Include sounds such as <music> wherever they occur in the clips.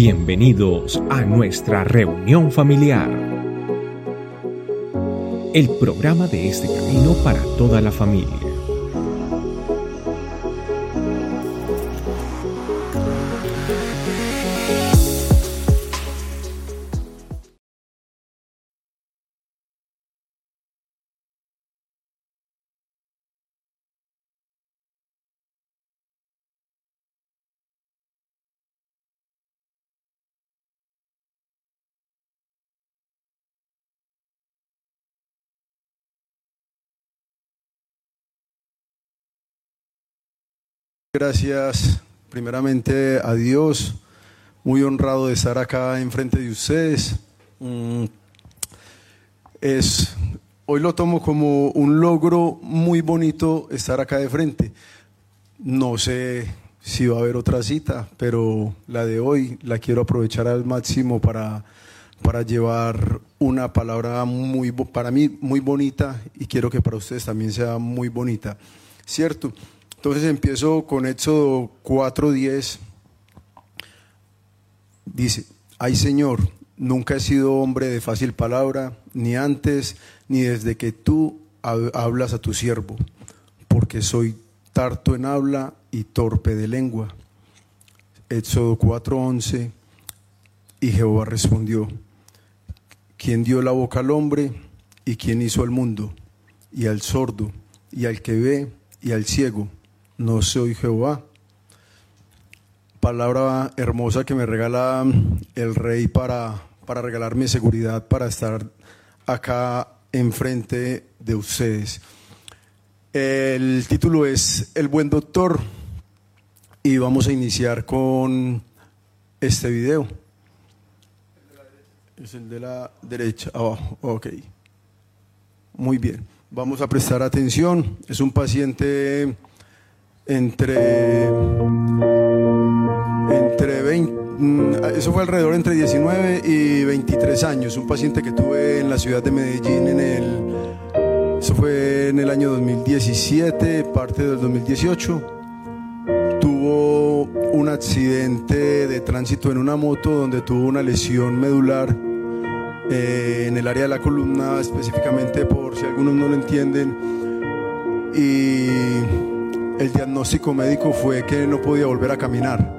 Bienvenidos a nuestra reunión familiar. El programa de este camino para toda la familia. Gracias primeramente a Dios, muy honrado de estar acá enfrente de ustedes. Mm, Es, hoy lo tomo como un logro muy bonito estar acá de frente. No sé si va a haber otra cita, pero la de hoy la quiero aprovechar al máximo para, para llevar una palabra muy, para mí muy bonita y quiero que para ustedes también sea muy bonita, ¿cierto? Entonces empiezo con Éxodo 4:10. Dice, ay Señor, nunca he sido hombre de fácil palabra, ni antes, ni desde que tú hab- hablas a tu siervo, porque soy tarto en habla y torpe de lengua. Éxodo 4:11, y Jehová respondió, ¿quién dio la boca al hombre y quién hizo al mundo? Y al sordo, y al que ve, y al ciego, no soy Jehová palabra hermosa que me regala el rey para, para regalarme seguridad para estar acá enfrente de ustedes. El título es El buen doctor y vamos a iniciar con este video. Es el de la derecha, abajo, ok. Muy bien, vamos a prestar atención. Es un paciente entre entre 20, mm, eso fue alrededor entre 19 y 23 años, un paciente que tuve en la ciudad de Medellín en el, eso fue en el año 2017, parte del 2018, tuvo un accidente de tránsito en una moto donde tuvo una lesión medular eh, en el área de la columna, específicamente por si algunos no lo entienden, y el diagnóstico médico fue que no podía volver a caminar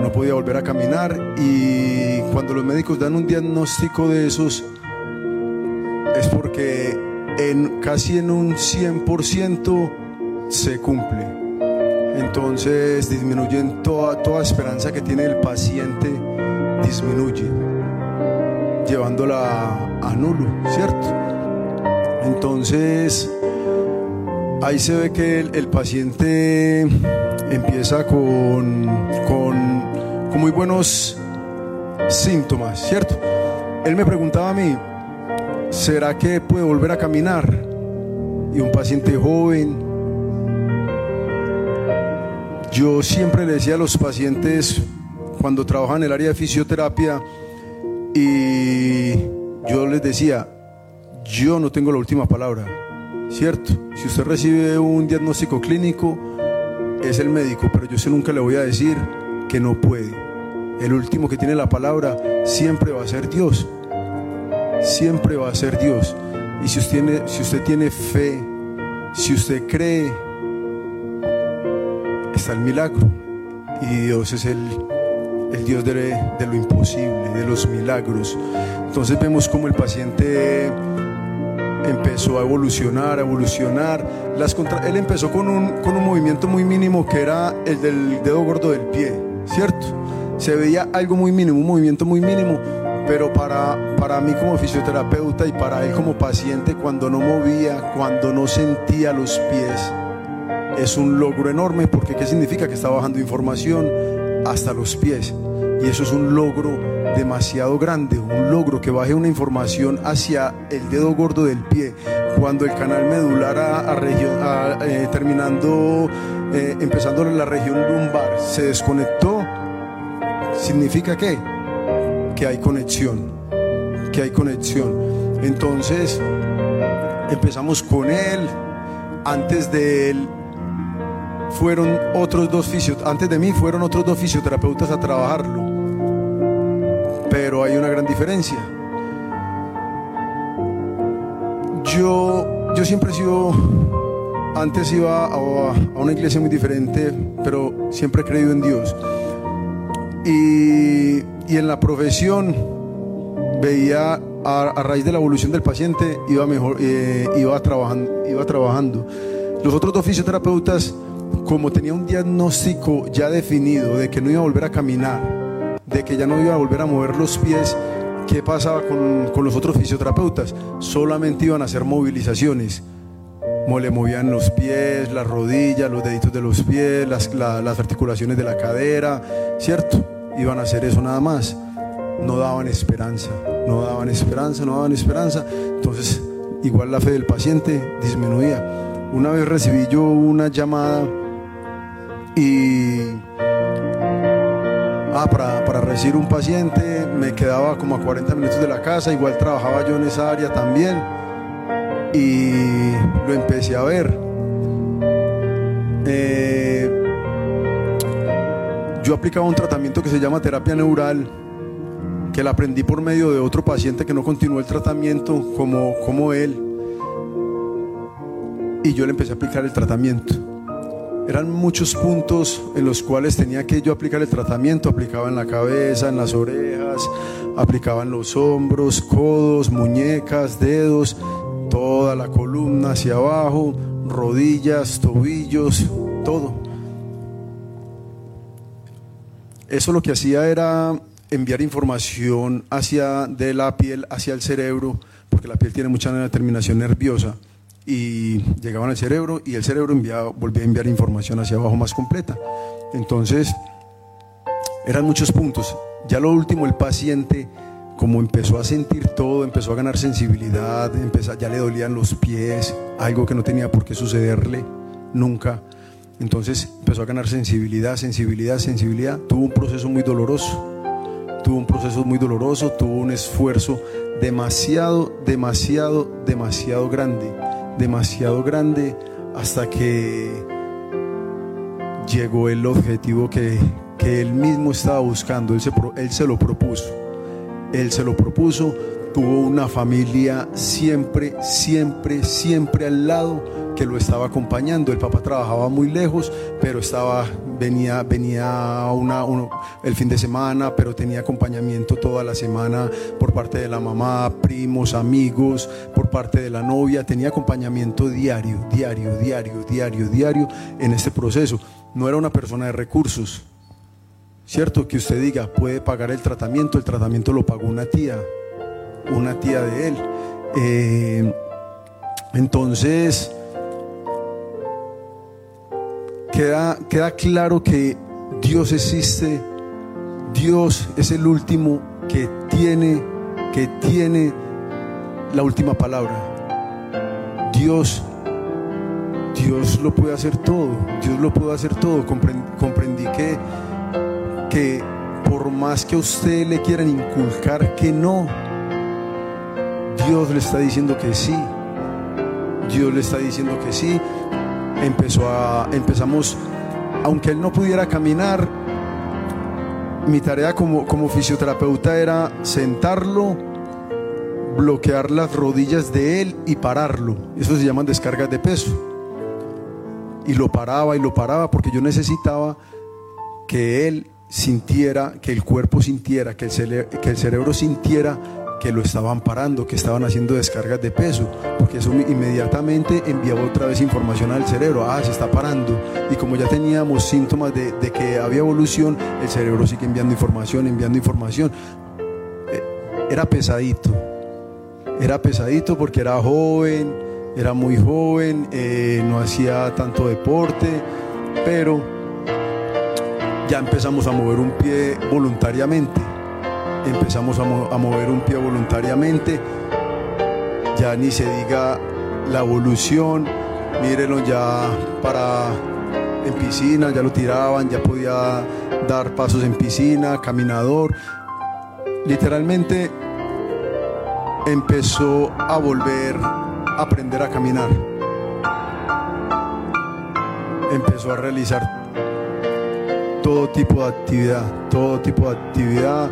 no podía volver a caminar y cuando los médicos dan un diagnóstico de esos es porque en casi en un 100% se cumple. Entonces disminuyen toda, toda esperanza que tiene el paciente, disminuye, llevándola a nulo, ¿cierto? Entonces ahí se ve que el, paciente empieza con, con, con muy buenos síntomas, ¿cierto? Él me preguntaba a mí, ¿será que puede volver a caminar? Y un paciente joven, yo siempre le decía a los pacientes cuando trabajan en el área de fisioterapia y yo les decía, yo no tengo la última palabra, ¿cierto? Si usted recibe un diagnóstico clínico, es el médico, pero yo sé nunca le voy a decir que no puede. El último que tiene la palabra siempre va a ser Dios. Siempre va a ser Dios. Y si usted tiene, si usted tiene fe, si usted cree, está el milagro. Y Dios es el, el Dios de, de lo imposible, de los milagros. Entonces vemos como el paciente empezó a evolucionar, a evolucionar. Las contra- él empezó con un, con un movimiento muy mínimo que era el del dedo gordo del pie, ¿cierto? Se veía algo muy mínimo, un movimiento muy mínimo, pero para, para mí como fisioterapeuta y para él como paciente, cuando no movía, cuando no sentía los pies, es un logro enorme porque ¿qué significa? Que está bajando información hasta los pies. Y eso es un logro demasiado grande, un logro que baje una información hacia el dedo gordo del pie, cuando el canal medular eh, terminando, eh, empezando en la región lumbar, se desconectó, significa que que hay conexión, que hay conexión. Entonces empezamos con él, antes de él fueron otros dos fisios, antes de mí fueron otros dos fisioterapeutas a trabajarlo pero hay una gran diferencia. Yo, yo siempre he sido, antes iba a, a una iglesia muy diferente, pero siempre he creído en Dios. Y, y en la profesión veía a, raíz de la evolución del paciente iba mejor eh, iba trabajando iba trabajando los otros dos fisioterapeutas como tenía un diagnóstico ya definido de que no iba a volver a caminar de que ya no iba a volver a mover los pies ¿qué pasaba con, con los otros fisioterapeutas? solamente iban a hacer movilizaciones le movían los pies, las rodillas, los deditos de los pies, las, las articulaciones de la cadera, ¿cierto? Iban a hacer eso nada más. No daban esperanza, no daban esperanza, no daban esperanza. Entonces, igual la fe del paciente disminuía. Una vez recibí yo una llamada y ah, para, para, recibir un paciente me quedaba como a 40 minutos de la casa, igual trabajaba yo en esa área también y lo empecé a ver. Eh, yo aplicaba un tratamiento que se llama terapia neural, que la aprendí por medio de otro paciente que no continuó el tratamiento como, como él. Y yo le empecé a aplicar el tratamiento. Eran muchos puntos en los cuales tenía que yo aplicar el tratamiento. Aplicaba en la cabeza, en las orejas, aplicaba en los hombros, codos, muñecas, dedos toda la columna hacia abajo, rodillas, tobillos, todo. Eso lo que hacía era enviar información hacia de la piel hacia el cerebro, porque la piel tiene mucha determinación nerviosa y llegaban al cerebro y el cerebro enviaba, volvía a enviar información hacia abajo más completa. Entonces, eran muchos puntos. Ya lo último, el paciente como empezó a sentir todo, empezó a ganar sensibilidad, empezó, ya le dolían los pies, algo que no tenía por qué sucederle nunca. Entonces empezó a ganar sensibilidad, sensibilidad, sensibilidad. Tuvo un proceso muy doloroso, tuvo un proceso muy doloroso, tuvo un esfuerzo demasiado, demasiado, demasiado grande, demasiado grande hasta que llegó el objetivo que, que él mismo estaba buscando, él se, él se lo propuso. Él se lo propuso, tuvo una familia siempre, siempre, siempre al lado lo estaba acompañando. El papá trabajaba muy lejos, pero estaba, venía, venía una, el fin de semana, pero tenía acompañamiento toda la semana por parte de la mamá, primos, amigos, por parte de la novia. Tenía acompañamiento diario, diario, diario, diario, diario en este proceso. No era una persona de recursos, ¿Cierto? Que usted diga, puede pagar el tratamiento, el tratamiento lo pagó una tía, una tía de él. Eh, entonces, queda, queda claro que Dios existe, Dios es el último que tiene, que tiene la última palabra. Dios, Dios lo puede hacer todo, Dios lo puede hacer todo. comprendí que que por más que a usted le quieran inculcar que no, Dios le está diciendo que sí. Dios le está diciendo que sí. Empezó a, empezamos, aunque él no pudiera caminar, mi tarea como, como fisioterapeuta era sentarlo, bloquear las rodillas de él y pararlo. Eso se llaman descargas de peso. Y lo paraba y lo paraba porque yo necesitaba que él sintiera, que el cuerpo sintiera, que el, que el cerebro sintiera que lo estaban parando, que estaban haciendo descargas de peso, porque eso inmediatamente enviaba otra vez información al cerebro, ah, se está parando. Y como ya teníamos síntomas de, que había evolución, el cerebro sigue enviando información, enviando información. Eh, era pesadito, era pesadito porque era joven, era muy joven, eh, no hacía tanto deporte, pero ya empezamos a mover un pie voluntariamente. Empezamos a, mover un pie voluntariamente. Ya ni se diga la evolución. Mírenlo ya para en piscina, ya lo tiraban, ya podía dar pasos en piscina, caminador. Literalmente empezó a volver a aprender a caminar. Empezó a realizar todo tipo de actividad, todo tipo de actividad.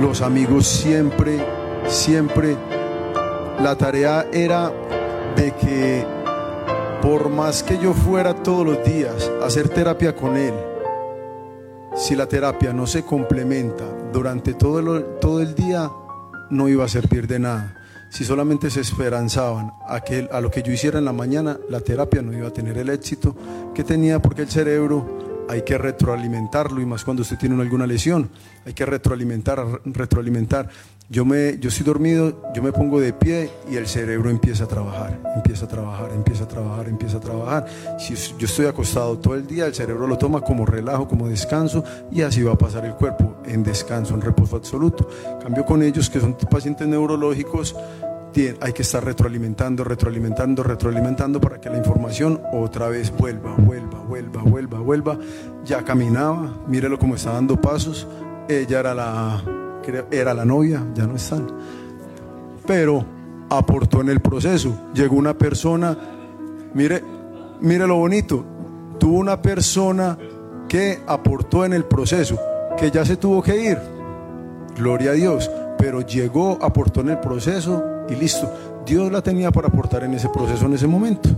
Los amigos siempre, siempre, la tarea era de que por más que yo fuera todos los días a hacer terapia con él, si la terapia no se complementa durante todo el, todo el día, no iba a servir de nada. Si solamente se esperanzaban a, que, a lo que yo hiciera en la mañana, la terapia no iba a tener el éxito que tenía porque el cerebro hay que retroalimentarlo y más cuando usted tiene alguna lesión, hay que retroalimentar, retroalimentar. Yo, me, yo estoy dormido, yo me pongo de pie y el cerebro empieza a trabajar, empieza a trabajar, empieza a trabajar, empieza a trabajar. Si yo estoy acostado todo el día, el cerebro lo toma como relajo, como descanso y así va a pasar el cuerpo en descanso, en reposo absoluto. Cambio con ellos que son pacientes neurológicos, hay que estar retroalimentando, retroalimentando, retroalimentando para que la información otra vez vuelva, vuelva, vuelva, vuelva, vuelva. Ya caminaba, mírelo cómo está dando pasos. Ella era la, era la novia, ya no están. Pero aportó en el proceso. Llegó una persona, mire, mire lo bonito, tuvo una persona que aportó en el proceso, que ya se tuvo que ir. Gloria a Dios, pero llegó, aportó en el proceso y listo. Dios la tenía para aportar en ese proceso en ese momento.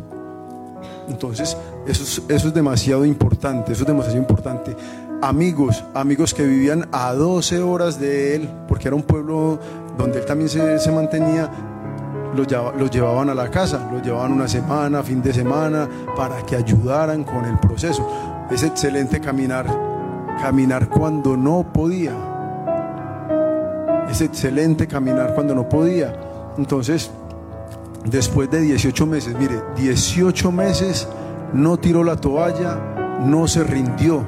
Entonces, eso es, eso es demasiado importante, eso es demasiado importante. Amigos, amigos que vivían a 12 horas de él, porque era un pueblo donde él también se, se mantenía, los, los, llevaban a la casa, los llevaban una semana, fin de semana, para que ayudaran con el proceso. Es excelente caminar, caminar cuando no podía. Es excelente caminar cuando no podía entonces, después de 18 meses, mire, 18 meses no tiró la toalla, no se rindió.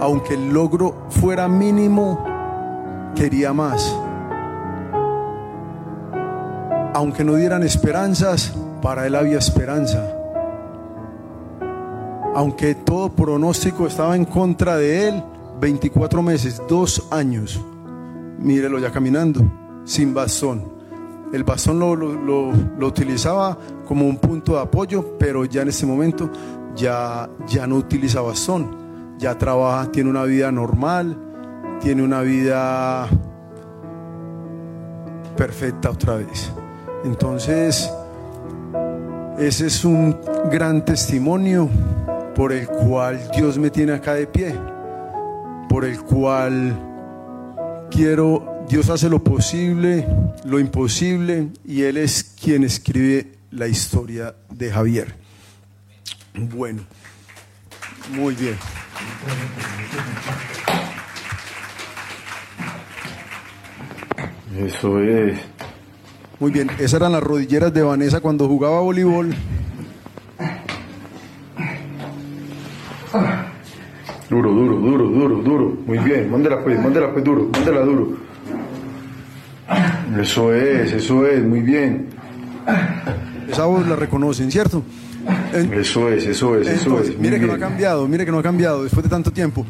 Aunque el logro fuera mínimo, quería más. Aunque no dieran esperanzas, para él había esperanza. Aunque todo pronóstico estaba en contra de él, 24 meses, dos años. Mírelo ya caminando, sin bastón el bastón lo, utilizaba como un punto de apoyo, pero ya en este momento ya, ya no utiliza bastón, ya trabaja, tiene una vida normal, tiene una vida perfecta otra vez. Entonces, ese es un gran testimonio por el cual Dios me tiene acá de pie, por el cual quiero Dios hace lo posible, lo imposible, y Él es quien escribe la historia de Javier. Bueno, muy bien. Eso es. Muy bien, esas eran las rodilleras de Vanessa cuando jugaba voleibol. Duro, duro, duro, duro, duro. Muy bien, mándela pues, mándela pues duro, mándela duro. Eso es, eso es, muy bien. Esa voz la reconocen, ¿cierto? eso es, eso es, eso es. Mire que no ha cambiado, mire que no ha cambiado después de tanto tiempo.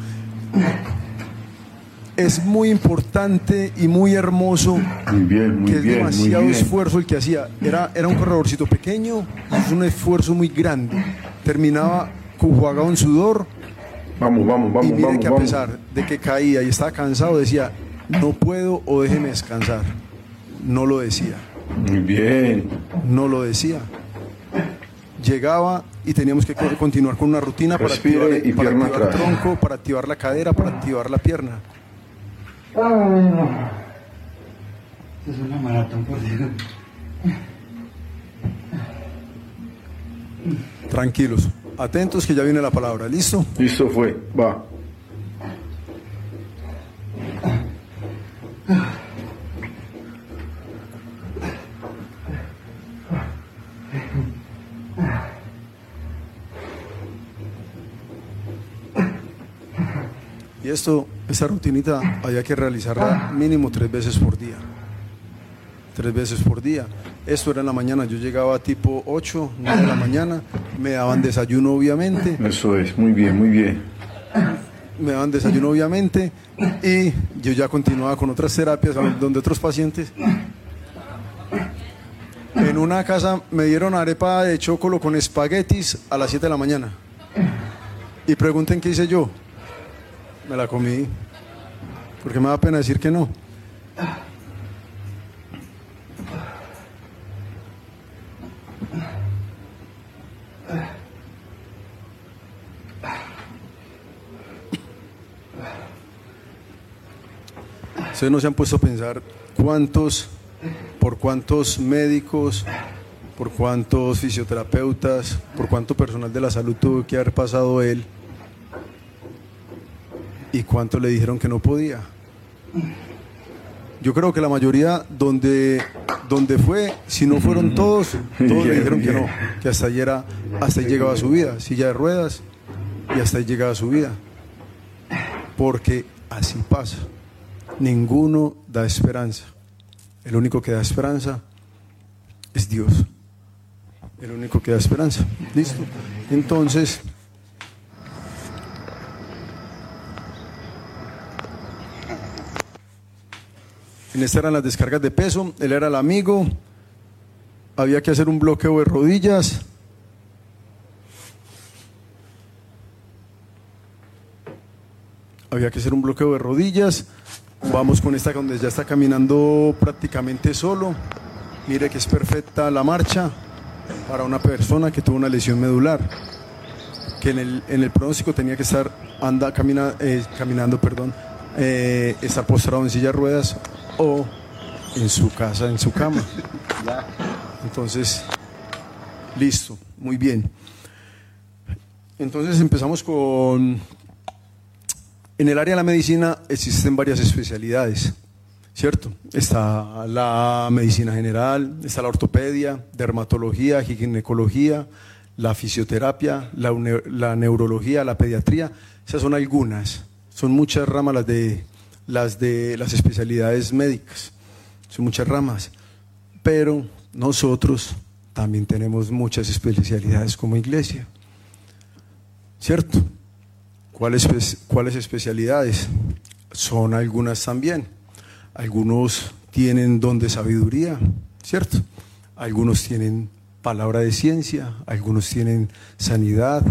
Es muy importante y muy hermoso. Muy bien, muy que es demasiado esfuerzo el que hacía. Era, era un corredorcito pequeño, es un esfuerzo muy grande. Terminaba jugado en sudor. Vamos, vamos, vamos. Y mire que a pesar de que caía y estaba cansado, decía, no puedo o déjeme descansar. No lo decía. Muy bien. No lo decía. Llegaba y teníamos que continuar con una rutina para activar, y para activar el tronco, para activar la cadera, para activar la pierna. Es una maratón, por Dios. Tranquilos, atentos que ya viene la palabra. ¿Listo? Listo fue, va. Y esto, esta rutinita había que realizarla mínimo tres veces por día. Tres veces por día. Esto era en la mañana, yo llegaba tipo 8, 9 de la mañana, me daban desayuno obviamente. Eso es, muy bien, muy bien. Me daban desayuno <laughs> obviamente y yo ya continuaba con otras terapias donde otros pacientes. En una casa me dieron arepa de chocolo con espaguetis a las 7 de la mañana. Y pregunten qué hice yo me la comí, porque me da pena decir que no. Ustedes no se han puesto a pensar cuántos, por cuántos médicos, por cuántos fisioterapeutas, por cuánto personal de la salud tuvo que haber pasado él y cuánto le dijeron que no podía. Yo creo que la mayoría donde, donde fue, si no fueron todos, todos le dijeron que no, que hasta ahí, era, hasta ahí llegaba su vida, silla de ruedas y hasta ahí llegaba su vida. Porque así pasa. Ninguno da esperanza. El único que da esperanza es Dios. El único que da esperanza. ¿Listo? Entonces, en esta eran las descargas de peso. Él era el amigo. Había que hacer un bloqueo de rodillas. Había que hacer un bloqueo de rodillas. Vamos con esta donde ya está caminando prácticamente solo. Mire que es perfecta la marcha para una persona que tuvo una lesión medular, que en el, en el pronóstico tenía que estar anda camina, eh, caminando, perdón, eh, estar postrado en silla de ruedas o en su casa, en su cama. Entonces, listo, muy bien. Entonces empezamos con en el área de la medicina existen varias especialidades, ¿cierto? Está la medicina general, está la ortopedia, dermatología, ginecología, la fisioterapia, la, neurología, la pediatría. Esas son algunas. Son muchas ramas las de, las de las especialidades médicas. Son muchas ramas. Pero nosotros también tenemos muchas especialidades como iglesia. ¿Cierto? ¿Cuáles, ¿Cuáles especialidades? Son algunas también. Algunos tienen don de sabiduría, ¿cierto? Algunos tienen palabra de ciencia, algunos tienen sanidad,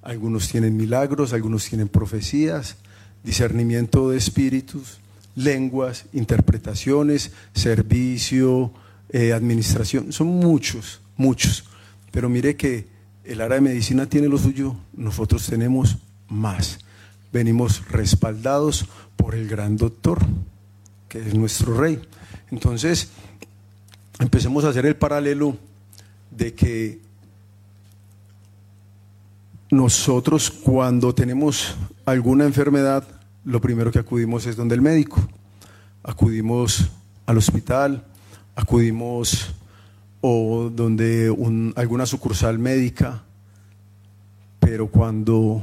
algunos tienen milagros, algunos tienen profecías, discernimiento de espíritus, lenguas, interpretaciones, servicio, eh, administración. Son muchos, muchos. Pero mire que el área de medicina tiene lo suyo, nosotros tenemos más. Venimos respaldados por el gran doctor, que es nuestro rey. Entonces, empecemos a hacer el paralelo de que nosotros cuando tenemos alguna enfermedad, lo primero que acudimos es donde el médico. Acudimos al hospital, acudimos o donde alguna sucursal médica, pero cuando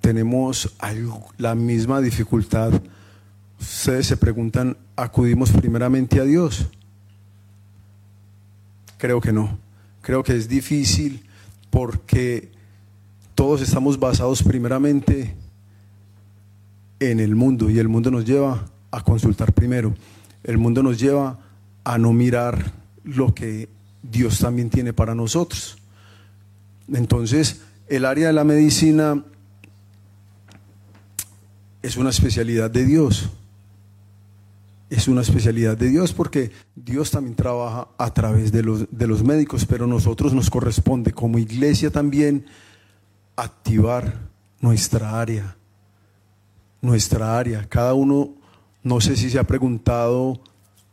tenemos la misma dificultad, ustedes se preguntan, ¿acudimos primeramente a Dios? Creo que no. Creo que es difícil porque todos estamos basados primeramente en el mundo y el mundo nos lleva a consultar primero. El mundo nos lleva a no mirar lo que Dios también tiene para nosotros. Entonces, el área de la medicina es una especialidad de Dios. Es una especialidad de Dios porque Dios también trabaja a través de los, de los médicos, pero nosotros nos corresponde como iglesia también activar nuestra área. Nuestra área. Cada uno, no sé si se ha preguntado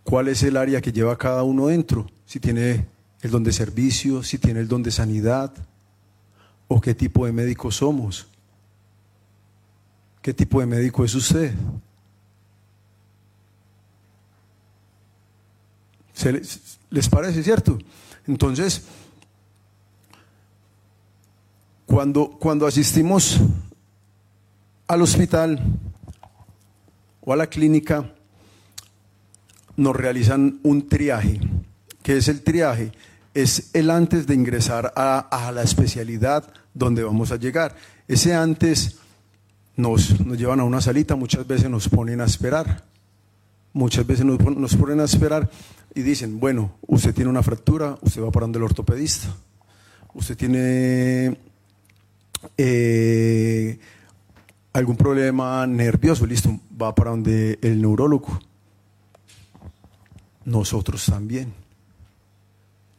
cuál es el área que lleva cada uno dentro. Si tiene el don de servicio, si tiene el don de sanidad, o qué tipo de médicos somos. ¿Qué tipo de médico es usted? les, parece cierto? Entonces, cuando, cuando asistimos al hospital o a la clínica, nos realizan un triaje. ¿Qué es el triaje? Es el antes de ingresar a, a la especialidad donde vamos a llegar. Ese antes nos, llevan a una salita, muchas veces nos ponen a esperar. Muchas veces nos, nos ponen a esperar y dicen, bueno, usted tiene una fractura, usted va para donde el ortopedista. Usted tiene eh, algún problema nervioso, listo, va para donde el neurólogo. nosotros también.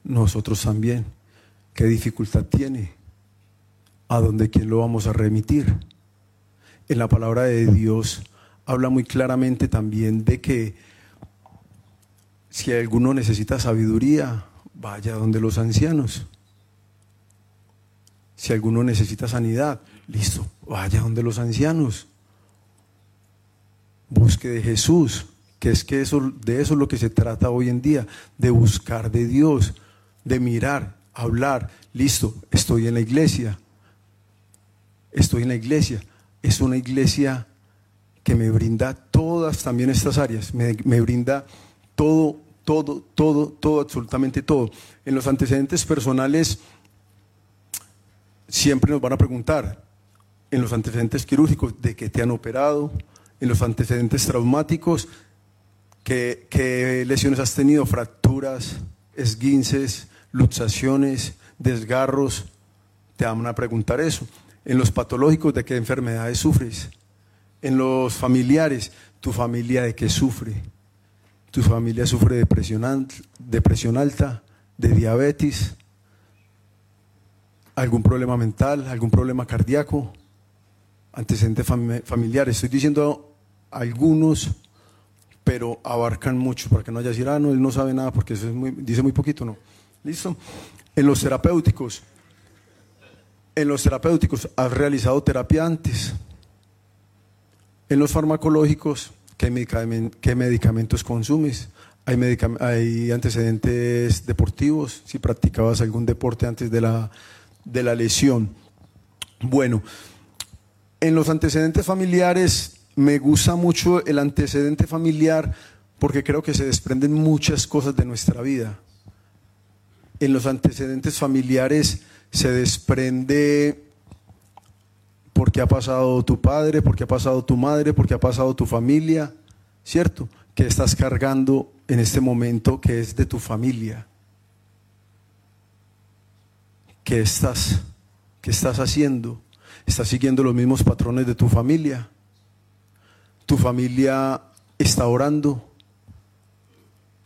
Nosotros también. ¿Qué dificultad tiene? ¿A dónde quién lo vamos a remitir? En la palabra de Dios habla muy claramente también de que si alguno necesita sabiduría, vaya donde los ancianos. Si alguno necesita sanidad, listo, vaya donde los ancianos. Busque de Jesús, que es que eso, de eso es lo que se trata hoy en día, de buscar de Dios, de mirar, hablar, listo, estoy en la iglesia, estoy en la iglesia, es una iglesia que me brinda todas también estas áreas, me, me brinda todo, todo, todo, todo, absolutamente todo. En los antecedentes personales siempre nos van a preguntar, en los antecedentes quirúrgicos, de qué te han operado, en los antecedentes traumáticos, qué, lesiones has tenido, fracturas, esguinces, luxaciones, desgarros, te van a preguntar eso. En los patológicos, ¿de qué enfermedades sufres? En los familiares, ¿tu familia de qué sufre? ¿Tu familia sufre de depresión, alta, de diabetes, algún problema mental, algún problema cardíaco, antecedentes familiares? Estoy diciendo algunos pero abarcan mucho para que no haya decir, ah, no, él no sabe nada porque eso es muy, dice muy poquito, no. ¿Listo? En los terapéuticos, en los terapéuticos, ¿has realizado terapia antes? En los farmacológicos, ¿qué, medicamentos consumes? ¿Hay, ¿Hay, antecedentes deportivos? Si practicabas algún deporte antes de la, de la lesión. Bueno, en los antecedentes familiares me gusta mucho el antecedente familiar porque creo que se desprenden muchas cosas de nuestra vida. En los antecedentes familiares se desprende por qué ha pasado tu padre, por qué ha pasado tu madre, por qué ha pasado tu familia, ¿cierto? Que estás cargando en este momento que es de tu familia. ¿Qué estás, qué estás haciendo? ¿Estás siguiendo los mismos patrones de tu familia? tu familia está orando,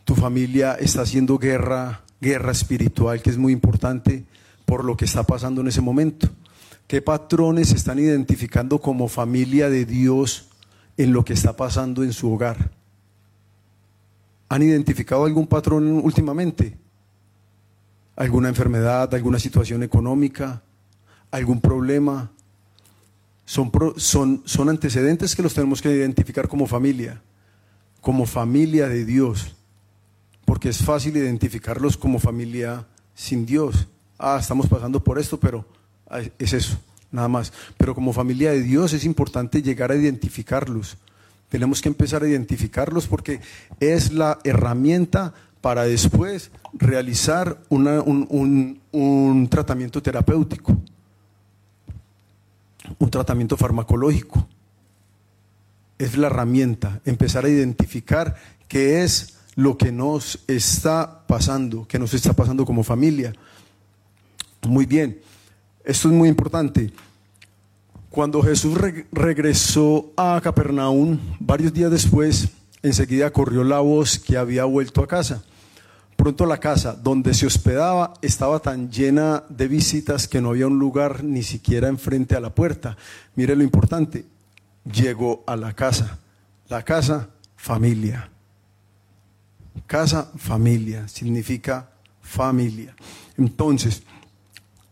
tu familia está haciendo guerra, guerra espiritual, que es muy importante por lo que está pasando en ese momento. ¿Qué patrones están identificando como familia de Dios en lo que está pasando en su hogar? ¿Han identificado algún patrón últimamente? ¿Alguna enfermedad, alguna situación económica, algún problema? son, son, son antecedentes que los tenemos que identificar como familia, como familia de Dios, porque es fácil identificarlos como familia sin Dios. Ah, estamos pasando por esto, pero es eso, nada más. Pero como familia de Dios es importante llegar a identificarlos. Tenemos que empezar a identificarlos porque es la herramienta para después realizar un, un tratamiento terapéutico un tratamiento farmacológico. Es la herramienta, empezar a identificar qué es lo que nos está pasando, qué nos está pasando como familia. Muy bien, esto es muy importante. Cuando Jesús regresó a Capernaum, varios días después, enseguida corrió la voz que había vuelto a casa. Pronto la casa donde se hospedaba estaba tan llena de visitas que no había un lugar ni siquiera enfrente a la puerta. Mire lo importante, llegó a la casa. La casa, familia. Casa, familia, significa familia. Entonces,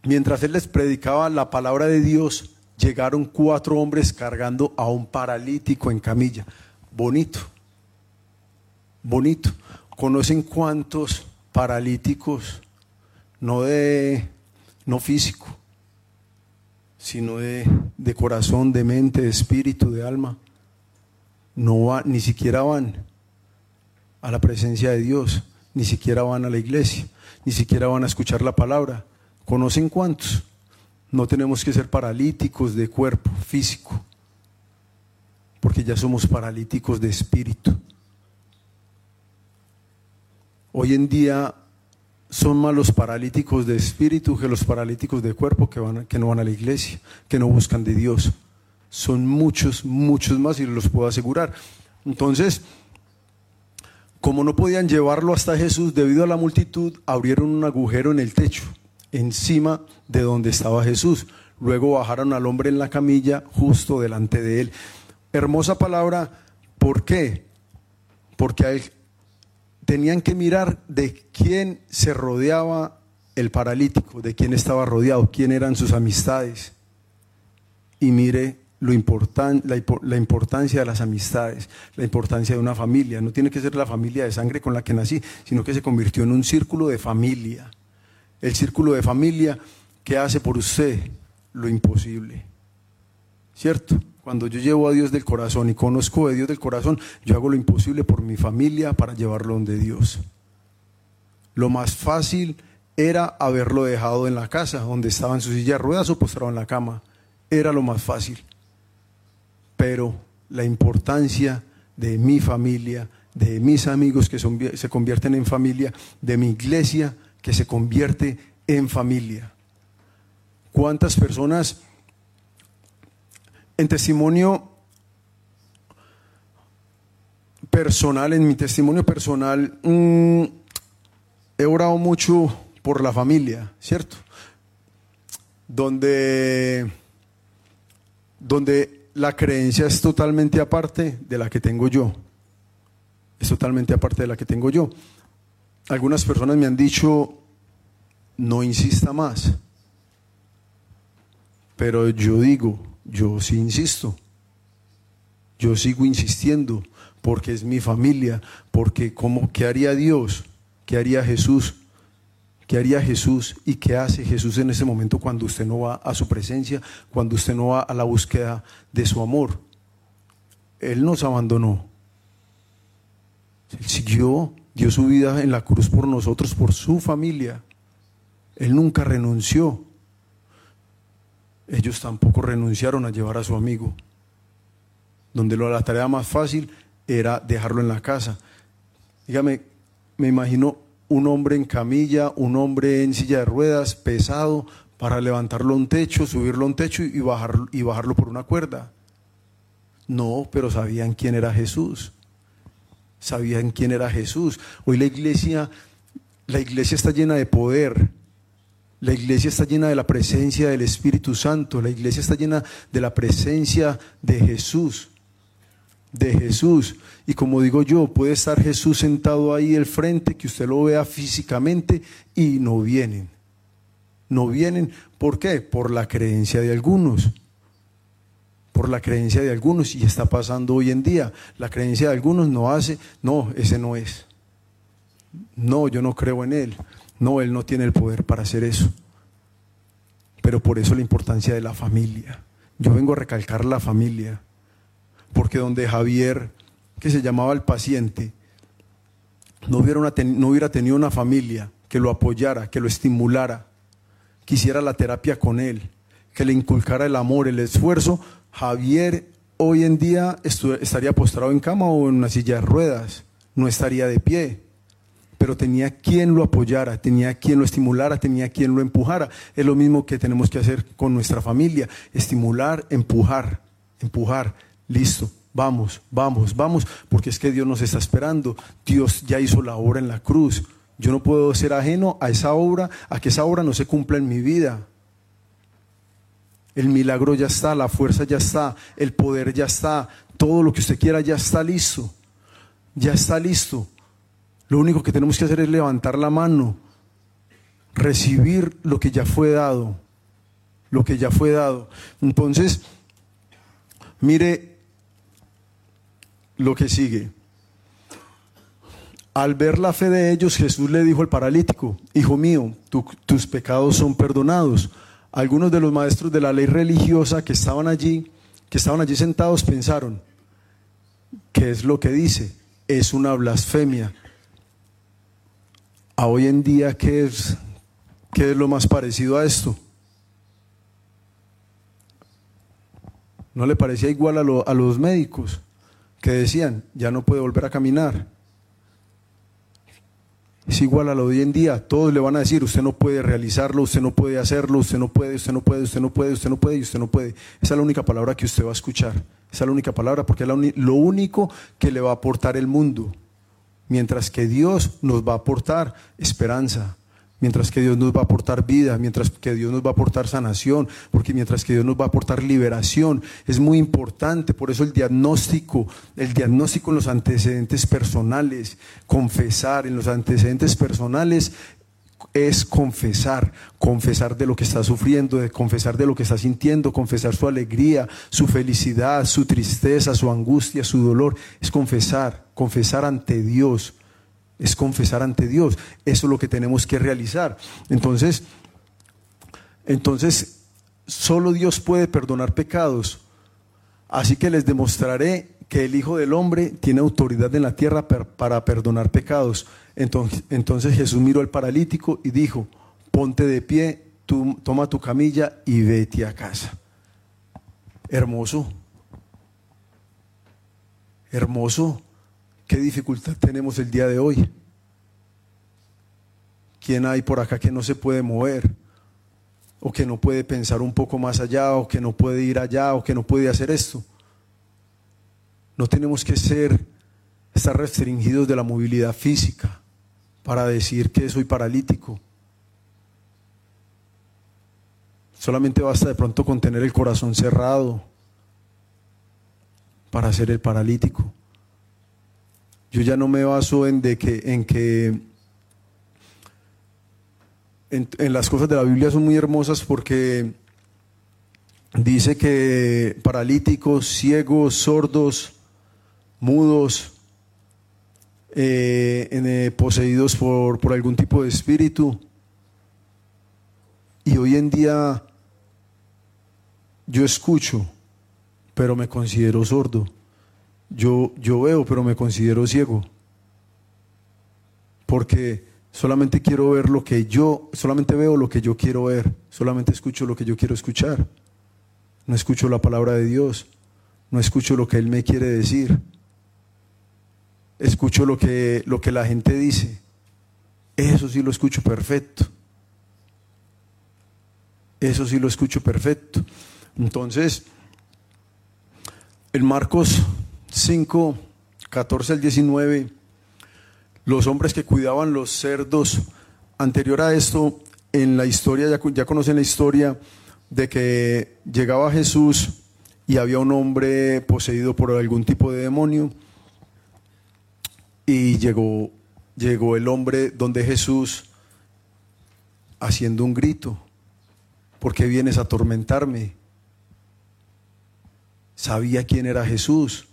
mientras él les predicaba la palabra de Dios, llegaron cuatro hombres cargando a un paralítico en camilla. Bonito, bonito. ¿Conocen cuántos paralíticos, no de, no físico, sino de, de corazón, de mente, de espíritu, de alma, no va, ni siquiera van a la presencia de Dios, ni siquiera van a la iglesia, ni siquiera van a escuchar la palabra. ¿Conocen cuántos? No tenemos que ser paralíticos de cuerpo físico, porque ya somos paralíticos de espíritu. Hoy en día son más los paralíticos de espíritu que los paralíticos de cuerpo que, van, que no van a la iglesia, que no buscan de Dios. Son muchos, muchos más y los puedo asegurar. Entonces, Como no podían llevarlo hasta Jesús debido a la multitud, abrieron un agujero en el techo, encima de donde estaba Jesús. Luego bajaron al hombre en la camilla justo delante de él. Hermosa palabra, ¿por qué? Porque tenían que mirar de quién se rodeaba el paralítico, de quién estaba rodeado, quién eran sus amistades. Y mire lo la, la, importancia de las amistades, la importancia de una familia. No tiene que ser la familia de sangre con la que nací, sino que se convirtió en un círculo de familia. El círculo de familia que hace por usted lo imposible. ¿Cierto? Cuando yo llevo a Dios del corazón y conozco a Dios del corazón, yo hago lo imposible por mi familia para llevarlo donde Dios. Lo más fácil era haberlo dejado en la casa, donde estaba en su silla de ruedas o postrado en la cama. Era lo más fácil pero la importancia de mi familia, de mis amigos que se convierten en familia, de mi iglesia que se convierte en familia. ¿Cuántas personas en testimonio personal, en mi testimonio personal, mm, he orado mucho por la familia, ¿cierto? Donde, donde la creencia es totalmente aparte de la que tengo yo. Es totalmente aparte de la que tengo yo. Algunas personas me han dicho, no insista más. Pero yo digo, yo sí insisto. Yo sigo insistiendo porque es mi familia, porque como, ¿qué haría Dios? ¿Qué haría Jesús? ¿Qué haría Jesús y qué hace Jesús en ese momento cuando usted no va a su presencia, cuando usted no va a la búsqueda de su amor? Él nos abandonó. Él siguió, dio su vida en la cruz por nosotros, por su familia. Él nunca renunció. Ellos tampoco renunciaron a llevar a su amigo. Donde la tarea más fácil era dejarlo en la casa. Dígame, me imagino un hombre en camilla, un hombre en silla de ruedas, pesado, para levantarlo a un techo, subirlo a un techo y, bajarlo, y bajarlo por una cuerda. No, pero sabían quién era Jesús. Sabían quién era Jesús. Hoy la iglesia, la iglesia está llena de poder. La iglesia está llena de la presencia del Espíritu Santo. La iglesia está llena de la presencia de Jesús de Jesús. Y como digo yo, puede estar Jesús sentado ahí al frente, que usted lo vea físicamente y no vienen. No vienen, ¿por qué? Por la creencia de algunos. Por la creencia de algunos y está pasando hoy en día. La creencia de algunos no hace, no, ese no es. No, yo no creo en él. No, él no tiene el poder para hacer eso. Pero por eso la importancia de la familia. Yo vengo a recalcar la familia porque donde Javier, que se llamaba el paciente, no hubiera, no hubiera tenido una familia que lo apoyara, que lo estimulara, quisiera la terapia con él, que le inculcara el amor, el esfuerzo, Javier hoy en día estaría postrado en cama o en una silla de ruedas, no estaría de pie, pero tenía quien lo apoyara, tenía quien lo estimulara, tenía quien lo empujara. Es lo mismo que tenemos que hacer con nuestra familia, estimular, empujar, empujar listo, vamos, vamos, vamos, porque es que Dios nos está esperando. Dios ya hizo la obra en la cruz. Yo no puedo ser ajeno a esa obra, a que esa obra no se cumpla en mi vida. El milagro ya está, la fuerza ya está, el poder ya está, todo lo que usted quiera ya está listo. Ya está listo. Lo único que tenemos que hacer es levantar la mano, recibir lo que ya fue dado, lo que ya fue dado. Entonces, mire lo que sigue. Al ver la fe de ellos, Jesús le dijo al paralítico, Hijo mío, tus pecados son perdonados. Algunos de los maestros de la ley religiosa que estaban allí, que estaban allí sentados, pensaron, ¿qué es lo que dice? Es una blasfemia. A hoy en día, ¿qué es, qué es lo más parecido a esto? ¿No le parecía igual a, a los médicos? que decían, ya no puede volver a caminar. Es igual a lo de hoy en día, todos le van a decir, usted no puede realizarlo, usted no puede hacerlo, usted no puede, usted no puede, usted no puede, usted no puede y usted no puede. Esa es la única palabra que usted va a escuchar. Esa es la única palabra porque es lo único que le va a aportar el mundo. mientras que Dios nos va a aportar esperanza, mientras que Dios nos va a aportar vida, mientras que Dios nos va a aportar sanación, porque mientras que Dios nos va a aportar liberación, es muy importante, por eso el diagnóstico, el diagnóstico en los antecedentes personales, confesar en los antecedentes personales es confesar, confesar de lo que está sufriendo, de confesar de lo que está sintiendo, confesar su alegría, su felicidad, su tristeza, su angustia, su dolor, es confesar, confesar ante Dios, es confesar ante Dios. Eso es lo que tenemos que realizar. Entonces, entonces solo Dios puede perdonar pecados. Así que les demostraré que el Hijo del Hombre tiene autoridad en la tierra para perdonar pecados. Entonces, entonces Jesús miró al paralítico y dijo, ponte de pie, tú, toma tu camilla y vete a casa. Hermoso. Hermoso. ¿Qué dificultad tenemos el día de hoy? ¿Quién hay por acá que no se puede mover? O que no puede pensar un poco más allá, o que no puede ir allá, o que no puede hacer esto. No tenemos que ser, estar restringidos de la movilidad física para decir que soy paralítico. Solamente basta de pronto con tener el corazón cerrado para ser el paralítico. Yo ya no me baso en de que en que en, las cosas de la Biblia son muy hermosas porque dice que paralíticos, ciegos, sordos, mudos, eh, eh, poseídos por, por algún tipo de espíritu. Y hoy en día yo escucho, pero me considero sordo. Yo, yo veo, pero me considero ciego. Porque solamente quiero ver lo que yo, solamente veo lo que yo quiero ver, solamente escucho lo que yo quiero escuchar. No escucho la palabra de Dios, no escucho lo que Él me quiere decir escucho lo que, lo que la gente dice. Eso sí lo escucho perfecto. Eso sí lo escucho perfecto. Entonces, en Marcos 5, 14 al 19, los hombres que cuidaban los cerdos, anterior a esto, en la historia, ya, ya conocen la historia de que llegaba Jesús y había un hombre poseído por algún tipo de demonio y llegó, llegó el hombre donde Jesús haciendo un grito, ¿por qué vienes a atormentarme? Sabía quién era Jesús,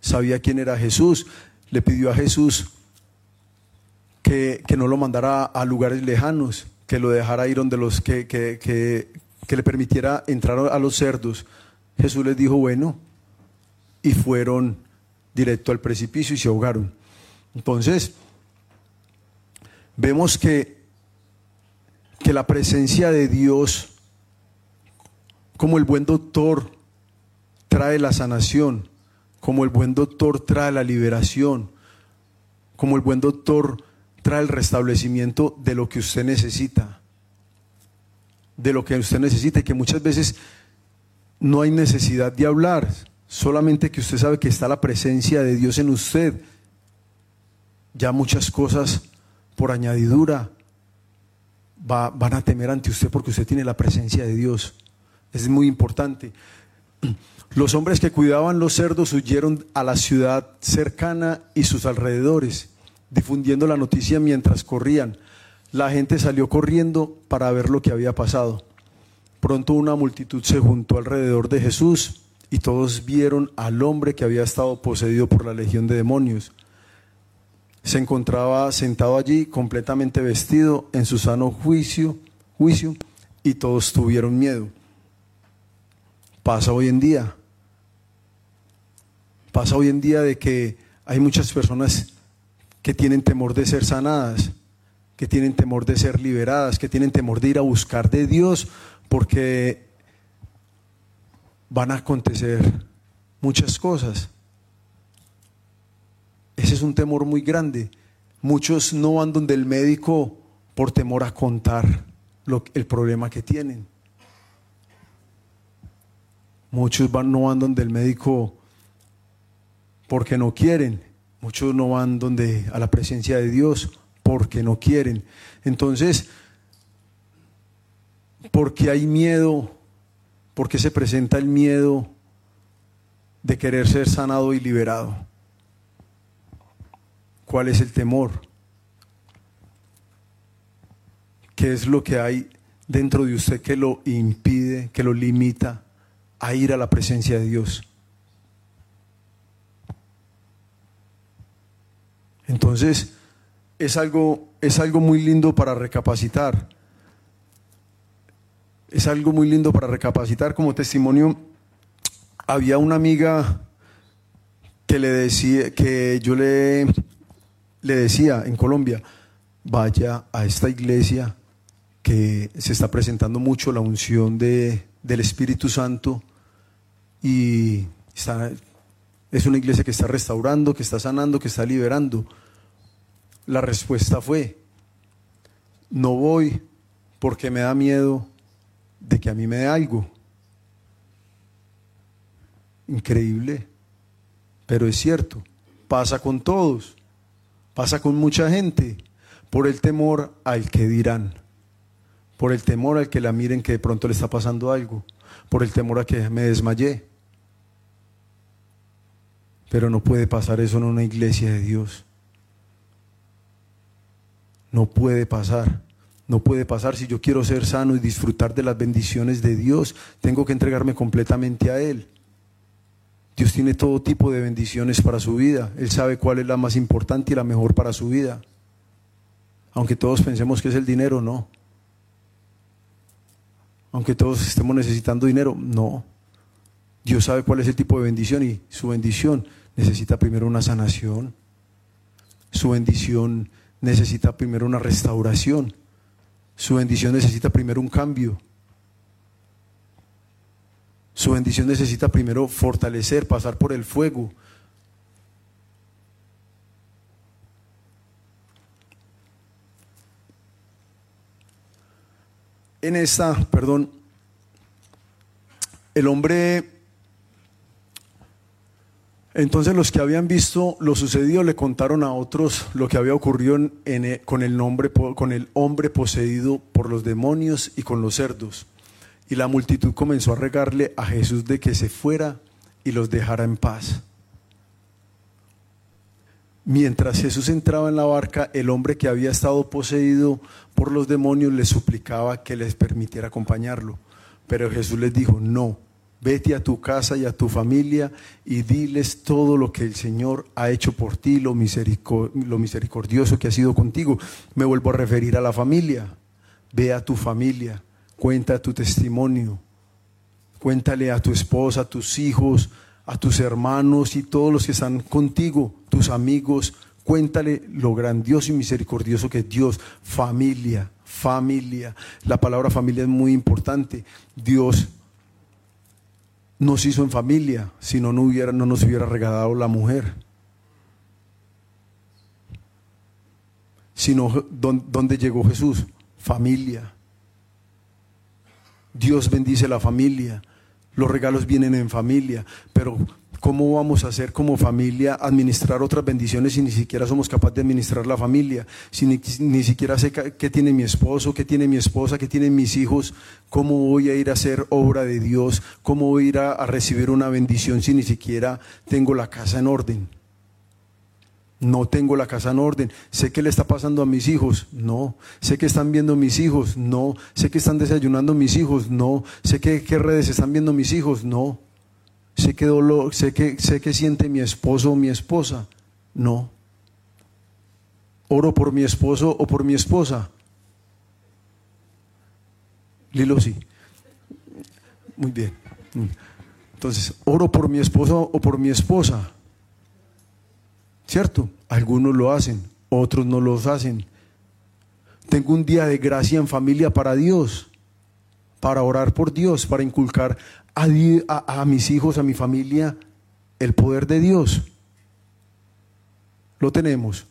sabía quién era Jesús, le pidió a Jesús que, no lo mandara a lugares lejanos, que lo dejara ir donde los que, que, que le permitiera entrar a los cerdos. Jesús les dijo, bueno, y fueron directo al precipicio y se ahogaron. Entonces, vemos que, que la presencia de Dios, como el buen doctor, trae la sanación, como el buen doctor trae la liberación, como el buen doctor trae el restablecimiento de lo que usted necesita, de lo que usted necesita y que muchas veces no hay necesidad de hablar, solamente que usted sabe que está la presencia de Dios en usted, ya muchas cosas por añadidura van a temer ante usted porque usted tiene la presencia de Dios. Es muy importante. <clears throat> Los hombres que cuidaban los cerdos huyeron a la ciudad cercana y sus alrededores, difundiendo la noticia mientras corrían. La gente salió corriendo para ver lo que había pasado. Pronto una multitud se juntó alrededor de Jesús y todos vieron al hombre que había estado poseído por la legión de demonios. Se encontraba sentado allí completamente vestido en su sano juicio, juicio y todos tuvieron miedo. Pasa hoy en día. Pasa hoy en día de que hay muchas personas que tienen temor de ser sanadas, que tienen temor de ser liberadas, que tienen temor de ir a buscar de Dios porque van a acontecer muchas cosas. Ese es un temor muy grande. Muchos no van donde el médico por temor a contar el problema que tienen. Muchos van, no van donde el médico porque no quieren. Muchos no van donde a la presencia de Dios porque no quieren. Entonces, porque hay miedo, porque se presenta el miedo de querer ser sanado y liberado. ¿Cuál es el temor? ¿Qué es lo que hay dentro de usted que lo impide, que lo limita a ir a la presencia de Dios? Entonces, es algo, es algo muy lindo para recapacitar. Es algo muy lindo para recapacitar como testimonio. Había una amiga que le decía, que yo le, le decía en Colombia, vaya a esta iglesia que se está presentando mucho la unción de, del Espíritu Santo y es una iglesia que está restaurando, que está sanando, que está liberando. La respuesta fue, no voy porque me da miedo de que a mí me dé algo. Increíble, pero es cierto, pasa con todos, pasa con mucha gente, por el temor al que dirán, por el temor al que la miren que de pronto le está pasando algo, por el temor a que me desmayé. Pero no puede pasar eso en una iglesia de Dios. No puede pasar. No puede pasar si yo quiero ser sano y disfrutar de las bendiciones de Dios. Tengo que entregarme completamente a Él. Dios tiene todo tipo de bendiciones para su vida. Él sabe cuál es la más importante y la mejor para su vida. Aunque todos pensemos que es el dinero, no. Aunque todos estemos necesitando dinero, no. Dios sabe cuál es el tipo de bendición y su bendición necesita primero una sanación. Su bendición necesita primero una restauración. Su bendición necesita primero un cambio. Su bendición necesita primero fortalecer, pasar por el fuego. En esta, perdón, el hombre entonces los que habían visto lo sucedido le contaron a otros lo que había ocurrido en, e, con, el nombre, con el hombre poseído por los demonios y con los cerdos. Y la multitud comenzó a regarle a Jesús de que se fuera y los dejara en paz. Mientras Jesús entraba en la barca, el hombre que había estado poseído por los demonios le suplicaba que les permitiera acompañarlo. Pero Jesús les dijo, no, Vete a tu casa y a tu familia y diles todo lo que el Señor ha hecho por ti, lo, misericordioso que ha sido contigo. Me vuelvo a referir a la familia. Ve a tu familia, cuenta tu testimonio, cuéntale a tu esposa, a tus hijos, a tus hermanos y todos los que están contigo, tus amigos, cuéntale lo grandioso y misericordioso que es Dios, familia, familia. La palabra familia es muy importante. Dios nos hizo en familia, si no, hubiera, no nos hubiera regalado la mujer. Sino, ¿dónde llegó Jesús? Familia. Dios bendice la familia. Los regalos vienen en familia. Pero ¿Cómo vamos a hacer como familia administrar otras bendiciones si ni siquiera somos capaces de administrar la familia? Si ni, siquiera sé qué tiene mi esposo, qué tiene mi esposa, qué tienen mis hijos, ¿cómo voy a ir a hacer obra de Dios? ¿Cómo voy a ir a, recibir una bendición si ni siquiera tengo la casa en orden? No tengo la casa en orden. Sé qué le está pasando a mis hijos. No. Sé que están viendo mis hijos. No. Sé que están desayunando mis hijos. No. Sé que qué redes están viendo mis hijos. No sé qué dolor, sé que, sé que siente mi esposo o mi esposa. No. Oro por mi esposo o por mi esposa. Lilo sí. Muy bien. Entonces, oro por mi esposo o por mi esposa. ¿Cierto? Algunos lo hacen, otros no lo hacen. Tengo un día de gracia en familia para Dios, para orar por Dios, para inculcar a, mis hijos, a mi familia, el poder de Dios. Lo tenemos.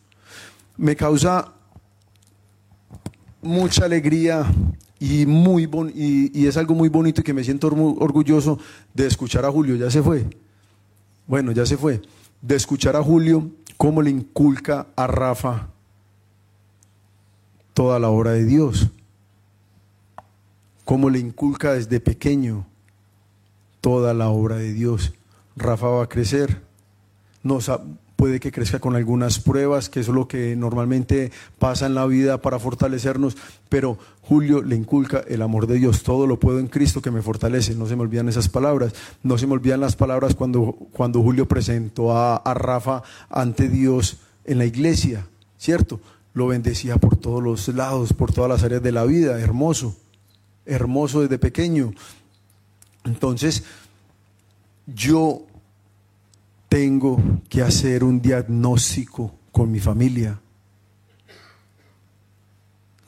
Me causa mucha alegría y, muy y, y, es algo muy bonito y que me siento orgulloso de escuchar a Julio. Ya se fue. Bueno, ya se fue. de escuchar a Julio cómo le inculca a Rafa toda la obra de Dios, cómo le inculca desde pequeño toda la obra de Dios. Rafa va a crecer, puede que crezca con algunas pruebas, que es lo que normalmente pasa en la vida para fortalecernos, pero Julio le inculca el amor de Dios, todo lo puedo en Cristo que me fortalece, no se me olvidan esas palabras, no se me olvidan las palabras cuando, cuando Julio presentó a, a Rafa ante Dios en la iglesia, ¿cierto? Lo bendecía por todos los lados, por todas las áreas de la vida, hermoso, hermoso desde pequeño. Entonces, yo tengo que hacer un diagnóstico con mi familia.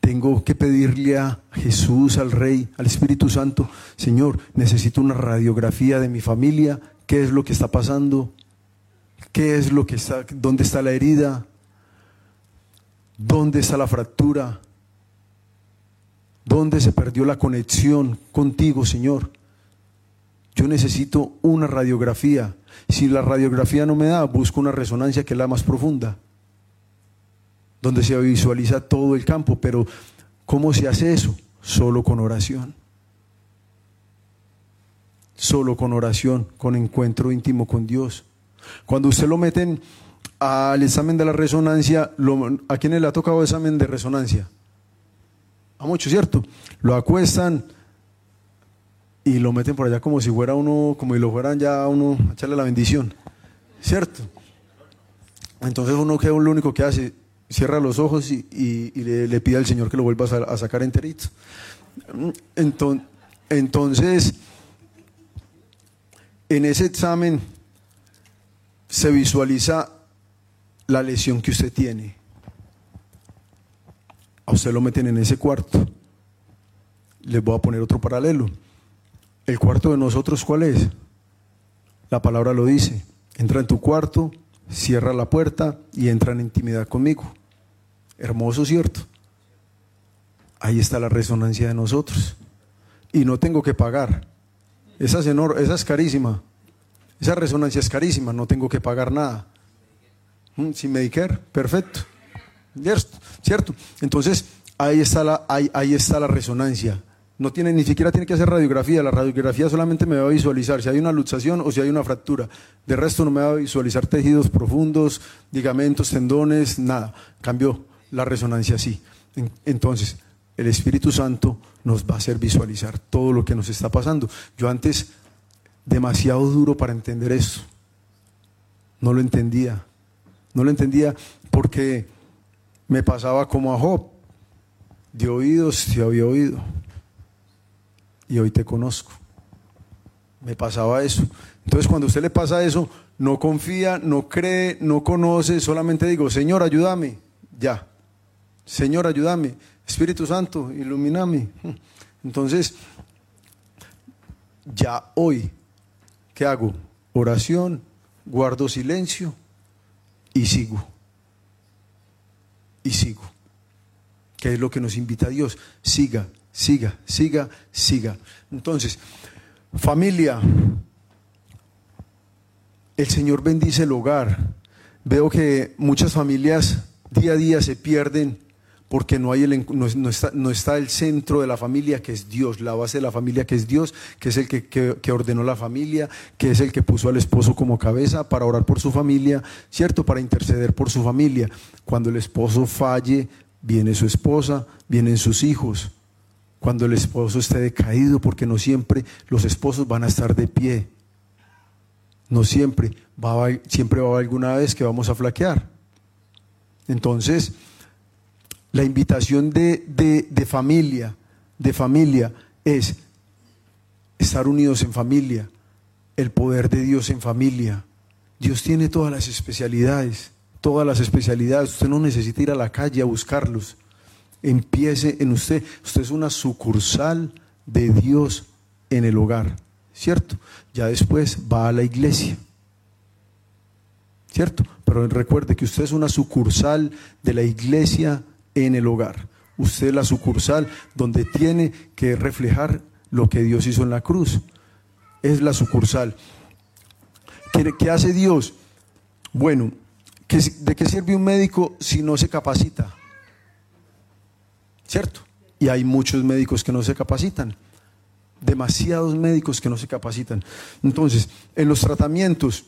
Tengo que pedirle a Jesús, al Rey, al Espíritu Santo, Señor, necesito una radiografía de mi familia, qué es lo que está pasando, qué es lo que está, dónde está la herida, dónde está la fractura, dónde se perdió la conexión contigo, Señor. Yo necesito una radiografía si la radiografía no me da, busco una resonancia que es la más profunda, donde se visualiza todo el campo. Pero ¿cómo se hace eso? Solo con oración. Solo con oración, con encuentro íntimo con Dios. Cuando usted lo meten al examen de la resonancia, ¿a quién le ha tocado examen de resonancia? A muchos, ¿cierto? Lo acuestan y lo meten por allá como si fuera uno, como si lo fueran ya uno a echarle la bendición, ¿cierto? Entonces uno que lo único que hace, cierra los ojos y, le, pide al Señor que lo vuelva a, sacar enterito. Entonces, en ese examen se visualiza la lesión que usted tiene. A usted lo meten en ese cuarto. Les voy a poner otro paralelo. El cuarto de nosotros, ¿cuál es? La palabra lo dice. Entra en tu cuarto, cierra la puerta y entra en intimidad conmigo. Hermoso, ¿cierto? Ahí está la resonancia de nosotros. Y no tengo que pagar. Esa es, esa es carísima. Esa resonancia es carísima, no tengo que pagar nada. Mm, sin Medicare, perfecto. ¿Cierto? Entonces, ahí está la, ahí, ahí está la resonancia. No tiene, ni siquiera tiene que hacer radiografía. La radiografía solamente me va a visualizar si hay una luxación o si hay una fractura. De resto no me va a visualizar tejidos profundos, ligamentos, tendones, nada. Cambió la resonancia así. Entonces, el Espíritu Santo nos va a hacer visualizar todo lo que nos está pasando. Yo antes, demasiado duro para entender eso. No lo entendía. No lo entendía porque me pasaba como a Job. De oídos se había oído y hoy te conozco. Me pasaba eso. Entonces cuando a usted le pasa eso, no confía, no cree, no conoce, solamente digo, Señor, ayúdame, ya. Señor, ayúdame. Espíritu Santo, ilumíname. <laughs> Entonces, ya hoy, ¿qué hago? Oración, guardo silencio y sigo. Y sigo. ¿Qué es lo que nos invita a Dios? Siga, siga, siga, siga. Entonces, familia, el Señor bendice el hogar. Veo que muchas familias día a día se pierden porque no, hay el, no, está, no, está, el centro de la familia que es Dios, la base de la familia que es Dios, que es el que, que, ordenó la familia, que es el que puso al esposo como cabeza para orar por su familia, ¿cierto? Para interceder por su familia. Cuando el esposo falle, viene su esposa, vienen sus hijos cuando el esposo esté decaído, porque no siempre los esposos van a estar de pie. No siempre, va siempre va a haber alguna vez que vamos a flaquear. Entonces, la invitación de, de familia, de familia, es estar unidos en familia, el poder de Dios en familia. Dios tiene todas las especialidades, todas las especialidades. Usted no necesita ir a la calle a buscarlos empiece en usted. Usted es una sucursal de Dios en el hogar, ¿cierto? Ya después va a la iglesia, ¿cierto? Pero recuerde que usted es una sucursal de la iglesia en el hogar. Usted es la sucursal donde tiene que reflejar lo que Dios hizo en la cruz. Es la sucursal. ¿Qué, hace Dios? Bueno, ¿de qué sirve un médico si no se capacita? ¿Cierto? Y hay muchos médicos que no se capacitan. Demasiados médicos que no se capacitan. Entonces, en los tratamientos,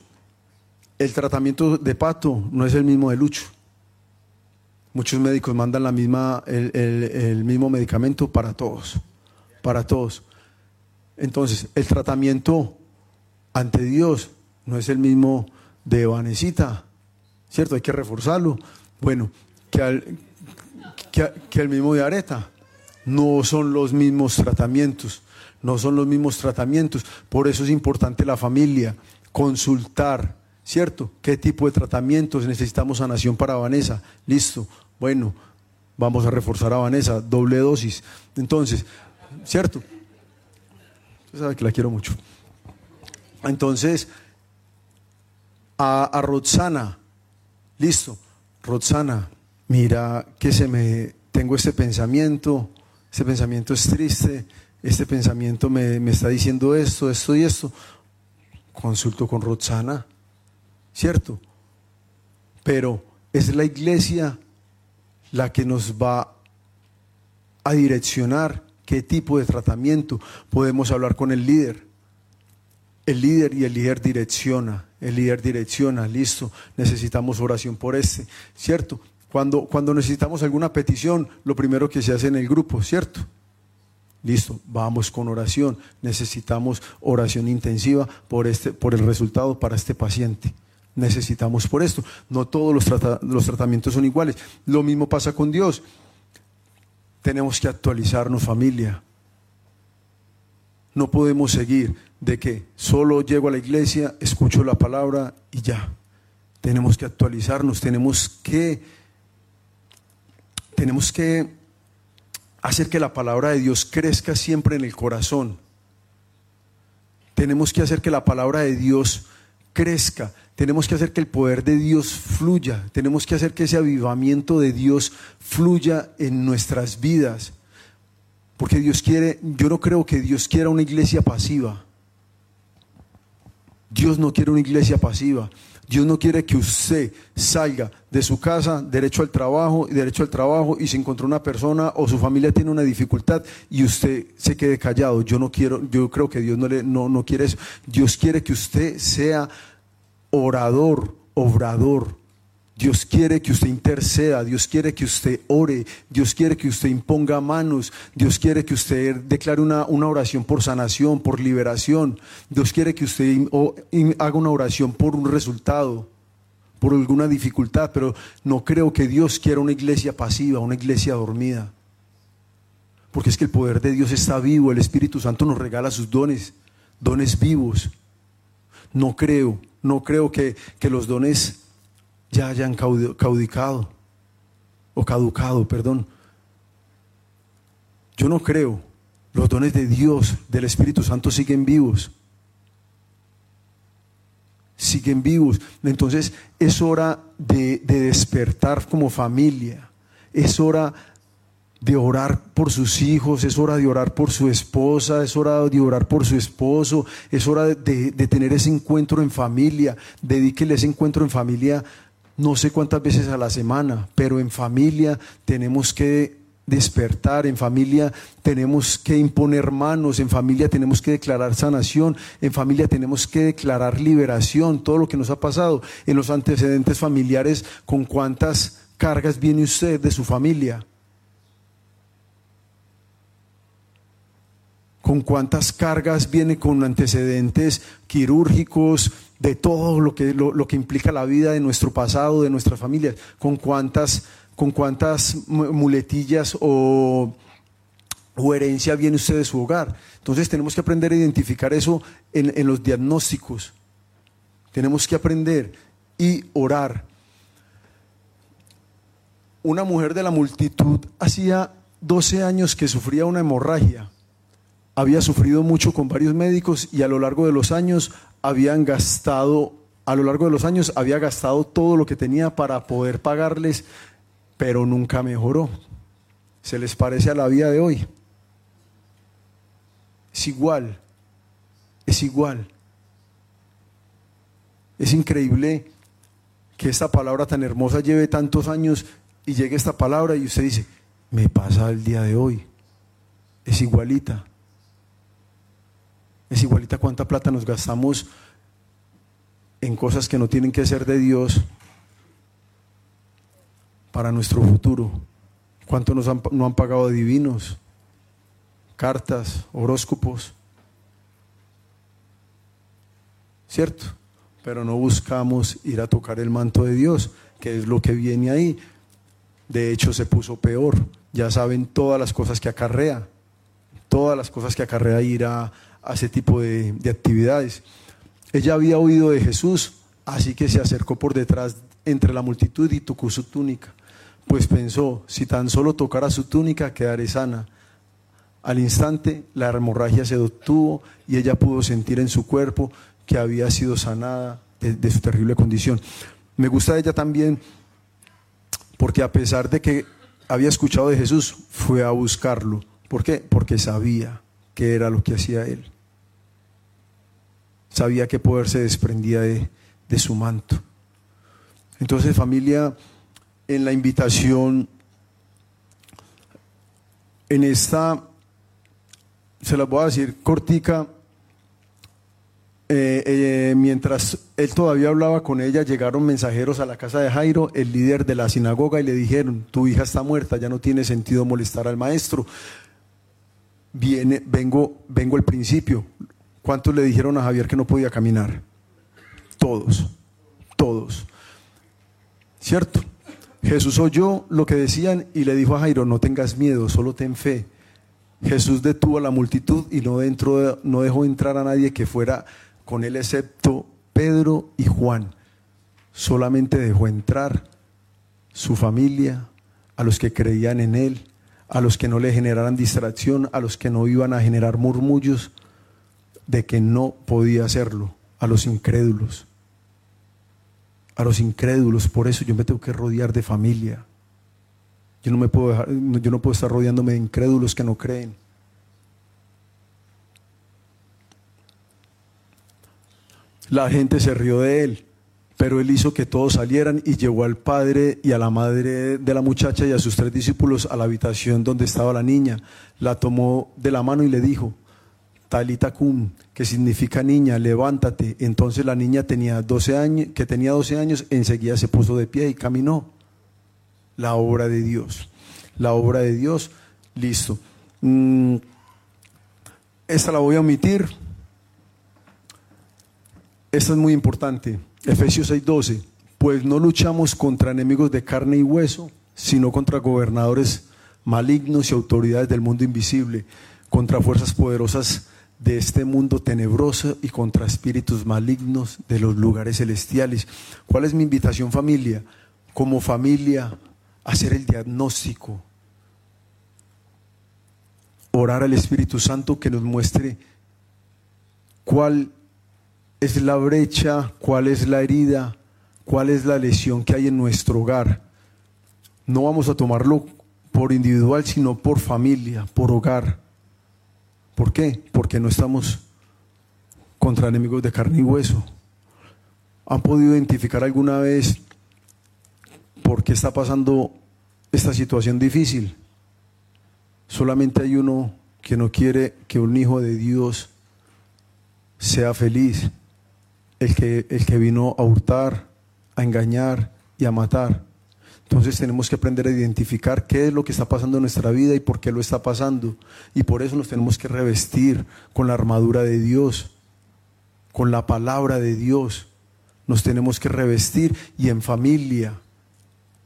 el tratamiento de pato no es el mismo de Lucho. Muchos médicos mandan la misma, el, el mismo medicamento para todos. Para todos. Entonces, el tratamiento ante Dios no es el mismo de Vanesita, ¿cierto? Hay que reforzarlo. Bueno, que al, que, el mismo de Areta. No son los mismos tratamientos, no son los mismos tratamientos. Por eso es importante la familia, consultar, ¿cierto? ¿Qué tipo de tratamientos necesitamos sanación para Vanessa? Listo, bueno, vamos a reforzar a Vanessa, doble dosis. Entonces, ¿cierto? Usted sabe que la quiero mucho. Entonces, a, a Roxana, listo, Roxana, mira que se me, tengo este pensamiento, este pensamiento es triste, este pensamiento me, me está diciendo esto, esto y esto. Consulto con Roxana, ¿cierto? Pero es la iglesia la que nos va a direccionar qué tipo de tratamiento. Podemos hablar con el líder el líder y el líder direcciona, el líder direcciona, listo, necesitamos oración por este, ¿cierto? Cuando, cuando necesitamos alguna petición, lo primero que se hace en el grupo, ¿cierto? Listo, vamos con oración. Necesitamos oración intensiva por, este, por el resultado para este paciente. Necesitamos por esto. No todos los, los tratamientos son iguales. Lo mismo pasa con Dios. Tenemos que actualizarnos familia. No podemos seguir de que solo llego a la iglesia, escucho la palabra y ya. Tenemos que actualizarnos, tenemos que tenemos que hacer que la palabra de Dios crezca siempre en el corazón. Tenemos que hacer que la palabra de Dios crezca. Tenemos que hacer que el poder de Dios fluya. Tenemos que hacer que ese avivamiento de Dios fluya en nuestras vidas. Porque Dios quiere, yo no creo que Dios quiera una iglesia pasiva. Dios no quiere una iglesia pasiva. Dios no quiere que usted salga de su casa, derecho al trabajo y derecho al trabajo y se encontró una persona o su familia tiene una dificultad y usted se quede callado. Yo no quiero, yo creo que Dios no, le, no, no quiere eso. Dios quiere que usted sea orador, obrador, Dios quiere que usted interceda, Dios quiere que usted ore, Dios quiere que usted imponga manos, Dios quiere que usted declare una, una oración por sanación, por liberación, Dios quiere que usted haga una oración por un resultado, por alguna dificultad, pero no creo que Dios quiera una iglesia pasiva, una iglesia dormida. Porque es que el poder de Dios está vivo, el Espíritu Santo nos regala sus dones, dones vivos. No creo, no creo que, que los dones ya hayan caudicado o caducado, perdón. Yo no creo. Los dones de Dios, del Espíritu Santo siguen vivos. Siguen vivos. Entonces es hora de, de despertar como familia. Es hora de orar por sus hijos, es hora de orar por su esposa, es hora de orar por su esposo, es hora de, tener ese encuentro en familia. Dedíquele ese encuentro en familia no sé cuántas veces a la semana, pero en familia tenemos que despertar, en familia tenemos que imponer manos, en familia tenemos que declarar sanación, en familia tenemos que declarar liberación, todo lo que nos ha pasado en los antecedentes familiares, con cuántas cargas viene usted de su familia. Con cuántas cargas viene con antecedentes quirúrgicos, de todo lo que, lo, que implica la vida de nuestro pasado, de nuestras familias, con cuántas, con cuántas muletillas o, o, herencia viene usted de su hogar. Entonces tenemos que aprender a identificar eso en, en los diagnósticos. Tenemos que aprender y orar. Una mujer de la multitud hacía 12 años que sufría una hemorragia había sufrido mucho con varios médicos y a lo largo de los años habían gastado, a lo largo de los años había gastado todo lo que tenía para poder pagarles, pero nunca mejoró. ¿Se les parece a la vida de hoy? Es igual, es igual. Es increíble que esta palabra tan hermosa lleve tantos años y llegue esta palabra y usted dice, me pasa el día de hoy. Es igualita. Es igualita cuánta plata nos gastamos en cosas que no tienen que ser de Dios para nuestro futuro. ¿Cuánto nos han, no han pagado divinos? Cartas, horóscopos. ¿Cierto? Pero no buscamos ir a tocar el manto de Dios, que es lo que viene ahí. De hecho, se puso peor. Ya saben todas las cosas que acarrea. Todas las cosas que acarrea ir a, ese tipo de, de actividades. Ella había oído de Jesús, así que se acercó por detrás entre la multitud y tocó su túnica pues pensó, si tan solo tocara su túnica, quedaré sana. Al instante la hemorragia se detuvo y ella pudo sentir en su cuerpo que había sido sanada de, su terrible condición. Me gusta ella también porque a pesar de que había escuchado de Jesús, fue a buscarlo. ¿Por qué? Porque sabía que era lo que hacía él. Sabía que poder se desprendía de, de su manto. Entonces familia, en la invitación, en esta, se las voy a decir cortica, eh, eh, mientras él todavía hablaba con ella, llegaron mensajeros a la casa de Jairo, el líder de la sinagoga, y le dijeron, tu hija está muerta, ya no tiene sentido molestar al maestro. Viene, vengo, vengo el principio. ¿Cuántos le dijeron a Javier que no podía caminar? Todos, todos. ¿Cierto? Jesús oyó lo que decían y le dijo a Jairo, no tengas miedo, solo ten fe. Jesús detuvo a la multitud y no, no dejó entrar a nadie que fuera con él excepto Pedro y Juan. Solamente dejó entrar su familia, a los que creían en él, a los que no le generaran distracción, a los que no iban a generar murmullos de que no podía hacerlo, a los incrédulos a los incrédulos. Por eso yo me tengo que rodear de familia. Yo no, me puedo dejar, yo no puedo estar rodeándome de incrédulos que no creen. La gente se rió de él, pero él hizo que todos salieran y llevó al padre y a la madre de la muchacha y a sus tres discípulos a la habitación donde estaba la niña. La tomó de la mano y le dijo, Talita Kum, que significa niña, levántate. Entonces la niña tenía 12 años, que tenía 12 años, enseguida se puso de pie y caminó. La obra de Dios. La obra de Dios, listo. Mm, esta la voy a omitir. Esta es muy importante. Efesios 6:12. Pues no luchamos contra enemigos de carne y hueso, sino contra gobernadores malignos y autoridades del mundo invisible, contra fuerzas poderosas de este mundo tenebroso y contra espíritus malignos de los lugares celestiales. ¿Cuál es mi invitación familia? Como familia, hacer el diagnóstico, orar al Espíritu Santo que nos muestre cuál es la brecha, cuál es la herida, cuál es la lesión que hay en nuestro hogar. No vamos a tomarlo por individual, sino por familia, por hogar. ¿Por qué? Porque no estamos contra enemigos de carne y hueso. ¿Han podido identificar alguna vez por qué está pasando esta situación difícil? Solamente hay uno que no quiere que un hijo de Dios sea feliz, el que, el que vino a hurtar, a engañar y a matar. Entonces tenemos que aprender a identificar qué es lo que está pasando en nuestra vida y por qué lo está pasando. Y por eso nos tenemos que revestir con la armadura de Dios, con la palabra de Dios. Nos tenemos que revestir y en familia,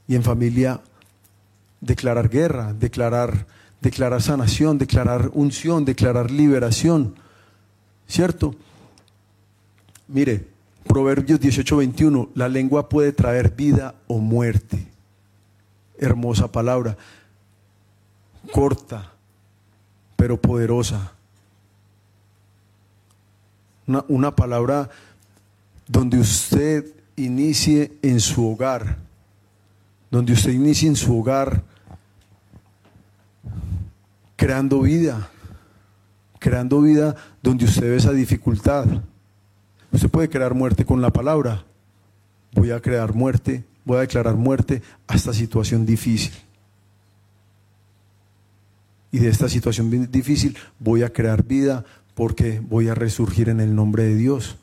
y en familia declarar guerra, declarar, declarar sanación, declarar unción, declarar liberación. ¿Cierto? Mire, Proverbios 18:21, la lengua puede traer vida o muerte hermosa palabra, corta, pero poderosa. Una, una, palabra donde usted inicie en su hogar, donde usted inicie en su hogar creando vida, creando vida donde usted ve esa dificultad. Usted puede crear muerte con la palabra. voy a crear muerte, voy a declarar muerte a esta situación difícil. Y de esta situación difícil voy a crear vida porque voy a resurgir en el nombre de Dios.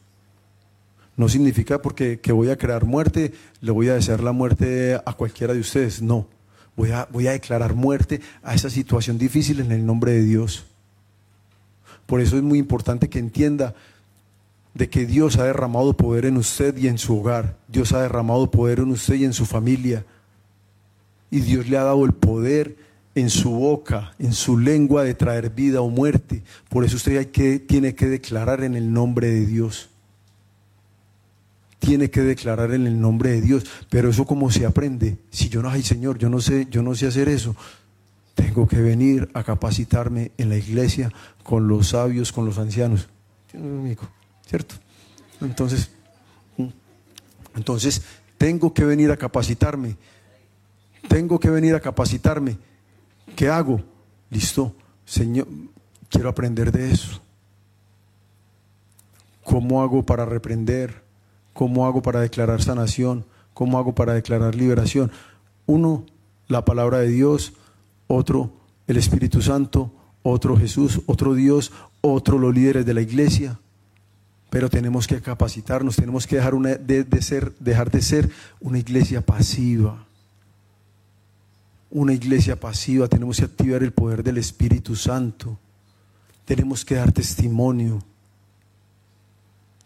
No significa porque que voy a crear muerte, le voy a desear la muerte a cualquiera de ustedes. No, voy a, voy a declarar muerte a esa situación difícil en el nombre de Dios. Por eso es muy importante que entienda de que Dios ha derramado poder en usted y en su hogar. Dios ha derramado poder en usted y en su familia. Y Dios le ha dado el poder en su boca, en su lengua de traer vida o muerte. Por eso usted hay que, tiene que declarar en el nombre de Dios. Tiene que declarar en el nombre de Dios. Pero eso cómo se aprende. Si yo no, ay Señor, yo no sé, yo no sé hacer eso. Tengo que venir a capacitarme en la iglesia con los sabios, con los ancianos. ¿Cierto? Entonces, entonces tengo que venir a capacitarme. Tengo que venir a capacitarme. ¿Qué hago? Listo, Señor, quiero aprender de eso. ¿Cómo hago para reprender? ¿Cómo hago para declarar sanación? ¿Cómo hago para declarar liberación? Uno, la palabra de Dios. Otro, el Espíritu Santo. Otro, Jesús. Otro, Dios. Otro, los líderes de la iglesia. Pero tenemos que capacitarnos, tenemos que dejar, de ser, dejar de ser una iglesia pasiva. Una iglesia pasiva, tenemos que activar el poder del Espíritu Santo, tenemos que dar testimonio,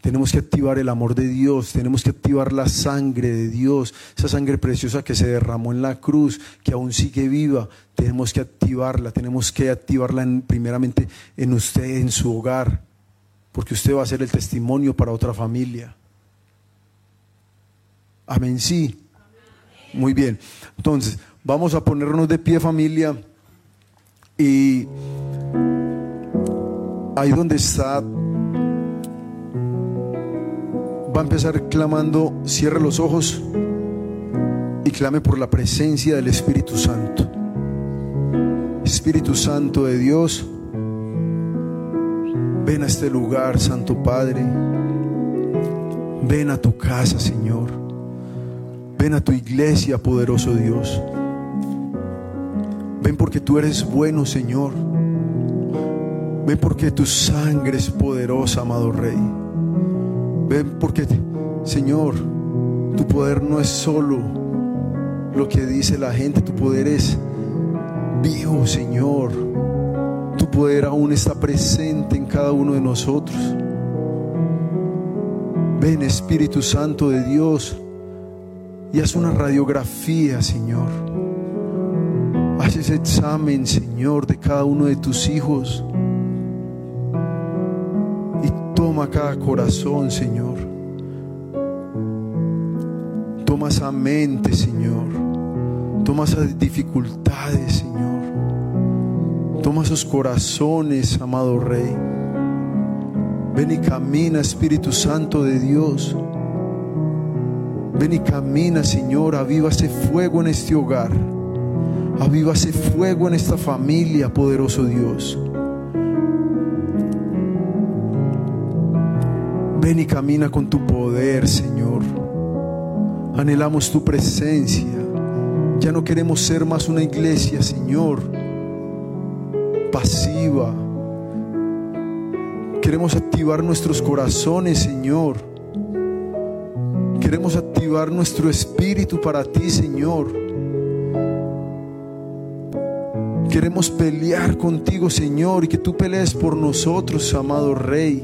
tenemos que activar el amor de Dios, tenemos que activar la sangre de Dios, esa sangre preciosa que se derramó en la cruz, que aún sigue viva, tenemos que activarla, tenemos que activarla primeramente en usted, en su hogar, porque usted va a ser el testimonio para otra familia. Amén, sí. Muy bien. Entonces, Vamos a ponernos de pie familia y ahí donde está va a empezar clamando, cierre los ojos y clame por la presencia del Espíritu Santo. Espíritu Santo de Dios, ven a este lugar, Santo Padre. Ven a tu casa, Señor. Ven a tu iglesia, poderoso Dios. Ven porque tú eres bueno, Señor. Ven porque tu sangre es poderosa, amado Rey. Ven porque, Señor, tu poder no es solo lo que dice la gente, tu poder es vivo, Señor. Tu poder aún está presente en cada uno de nosotros. Ven, Espíritu Santo de Dios, y haz una radiografía, Señor Haz ese examen, Señor, de cada uno de tus hijos. Y toma cada corazón, Señor. Toma esa mente, Señor. Toma esas dificultades, Señor. Toma esos corazones, amado Rey. Ven y camina, Espíritu Santo de Dios. Ven y camina, Señor. Aviva ese fuego en este hogar. Aviva ese fuego en esta familia, poderoso Dios. Ven y camina con tu poder, Señor. Anhelamos tu presencia. Ya no queremos ser más una iglesia, Señor, pasiva. Queremos activar nuestros corazones, Señor. Queremos activar nuestro espíritu para ti, Señor. Queremos pelear contigo, Señor, y que tú pelees por nosotros, amado Rey.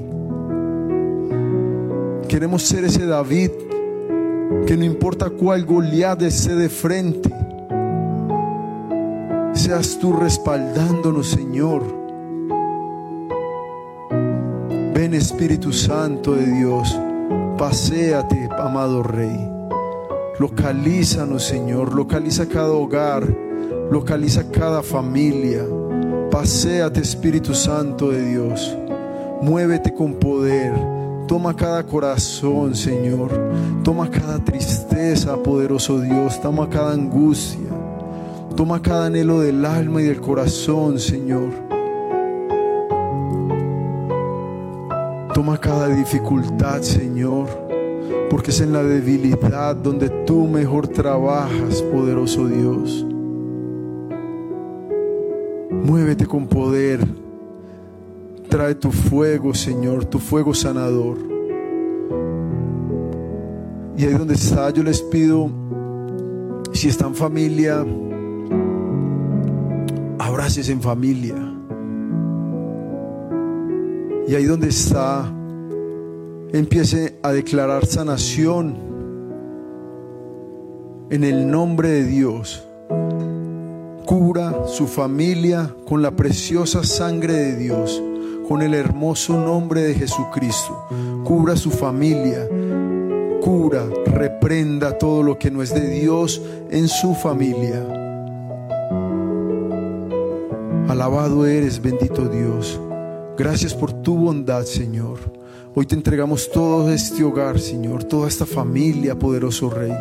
Queremos ser ese David, que no importa cuál Goliat esté de frente, seas tú respaldándonos, Señor. Ven Espíritu Santo de Dios, paséate, amado Rey. Localízanos, Señor, localiza cada hogar Localiza cada familia. Paseate, Espíritu Santo de Dios. Muévete con poder. Toma cada corazón, Señor. Toma cada tristeza, poderoso Dios. Toma cada angustia. Toma cada anhelo del alma y del corazón, Señor. Toma cada dificultad, Señor. porque es en la debilidad donde tú mejor trabajas, poderoso Dios. Muévete con poder. Trae tu fuego, Señor, tu fuego sanador. Y ahí donde está, yo les pido, si está en familia, abraces en familia. Y ahí donde está, empiece a declarar sanación en el nombre de Dios. Cura su familia con la preciosa sangre de Dios, con el hermoso nombre de Jesucristo. Cubra su familia, cura, reprenda todo lo que no es de Dios en su familia. Alabado eres, bendito Dios. Gracias por tu bondad, Señor. Hoy te entregamos todo este hogar, Señor, toda esta familia, poderoso Rey.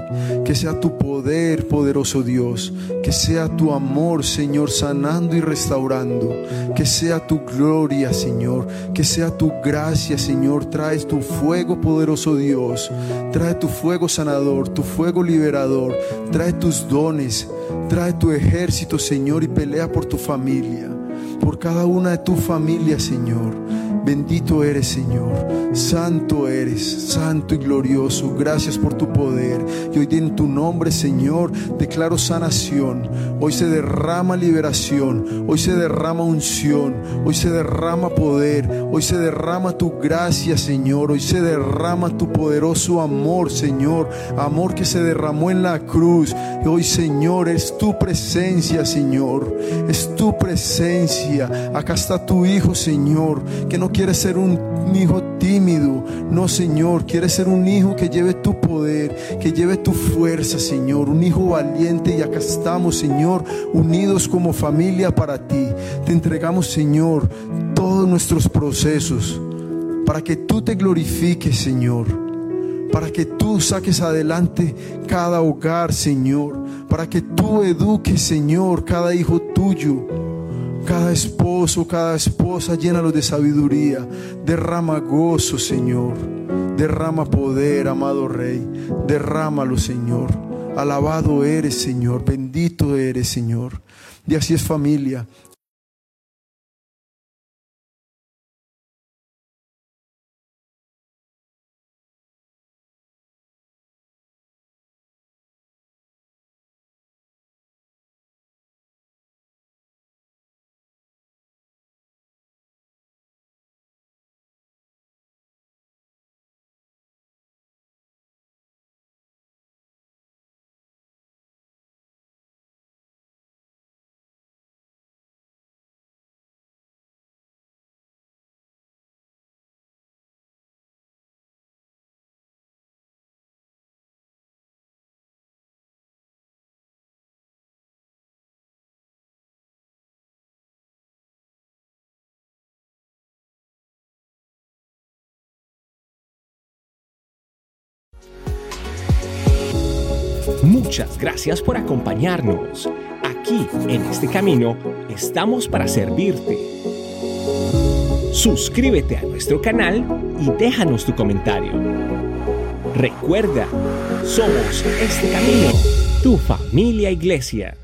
Que sea tu poder, poderoso Dios. Que sea tu amor, Señor, sanando y restaurando. Que sea tu gloria, Señor. Que sea tu gracia, Señor. Traes tu fuego, poderoso Dios. Trae tu fuego sanador, tu fuego liberador. Trae tus dones. Trae tu ejército, Señor, y pelea por tu familia. Por cada una de tu familia, Señor. Bendito eres, Señor. Santo eres, santo y glorioso. Gracias por tu poder. Y hoy en tu nombre, Señor, declaro sanación. Hoy se derrama liberación. Hoy se derrama unción. Hoy se derrama poder. Hoy se derrama tu gracia, Señor. Hoy se derrama tu poderoso amor, Señor. Amor que se derramó en la cruz. Y hoy, Señor, es tu presencia, Señor. Es tu presencia. Acá está tu Hijo, Señor, que no quiere ser un hijo tímido. No, Señor, quiere ser un hijo que lleve tu poder, que lleve tu fuerza, Señor. Un hijo valiente y acá estamos, Señor, unidos como familia para ti. Te entregamos, Señor, todos nuestros procesos para que tú te glorifiques, Señor. Para que tú saques adelante cada hogar, Señor. Para que tú eduques, Señor, cada hijo tuyo. Cada esposo, cada esposa, llénalo de sabiduría. Derrama gozo, Señor. Derrama poder, amado Rey. Derrámalo, Señor. Alabado eres, Señor. Bendito eres, Señor. Y así es familia. Muchas gracias por acompañarnos. Aquí, en este camino, estamos para servirte. Suscríbete a nuestro canal y déjanos tu comentario. Recuerda, somos este camino, tu familia iglesia.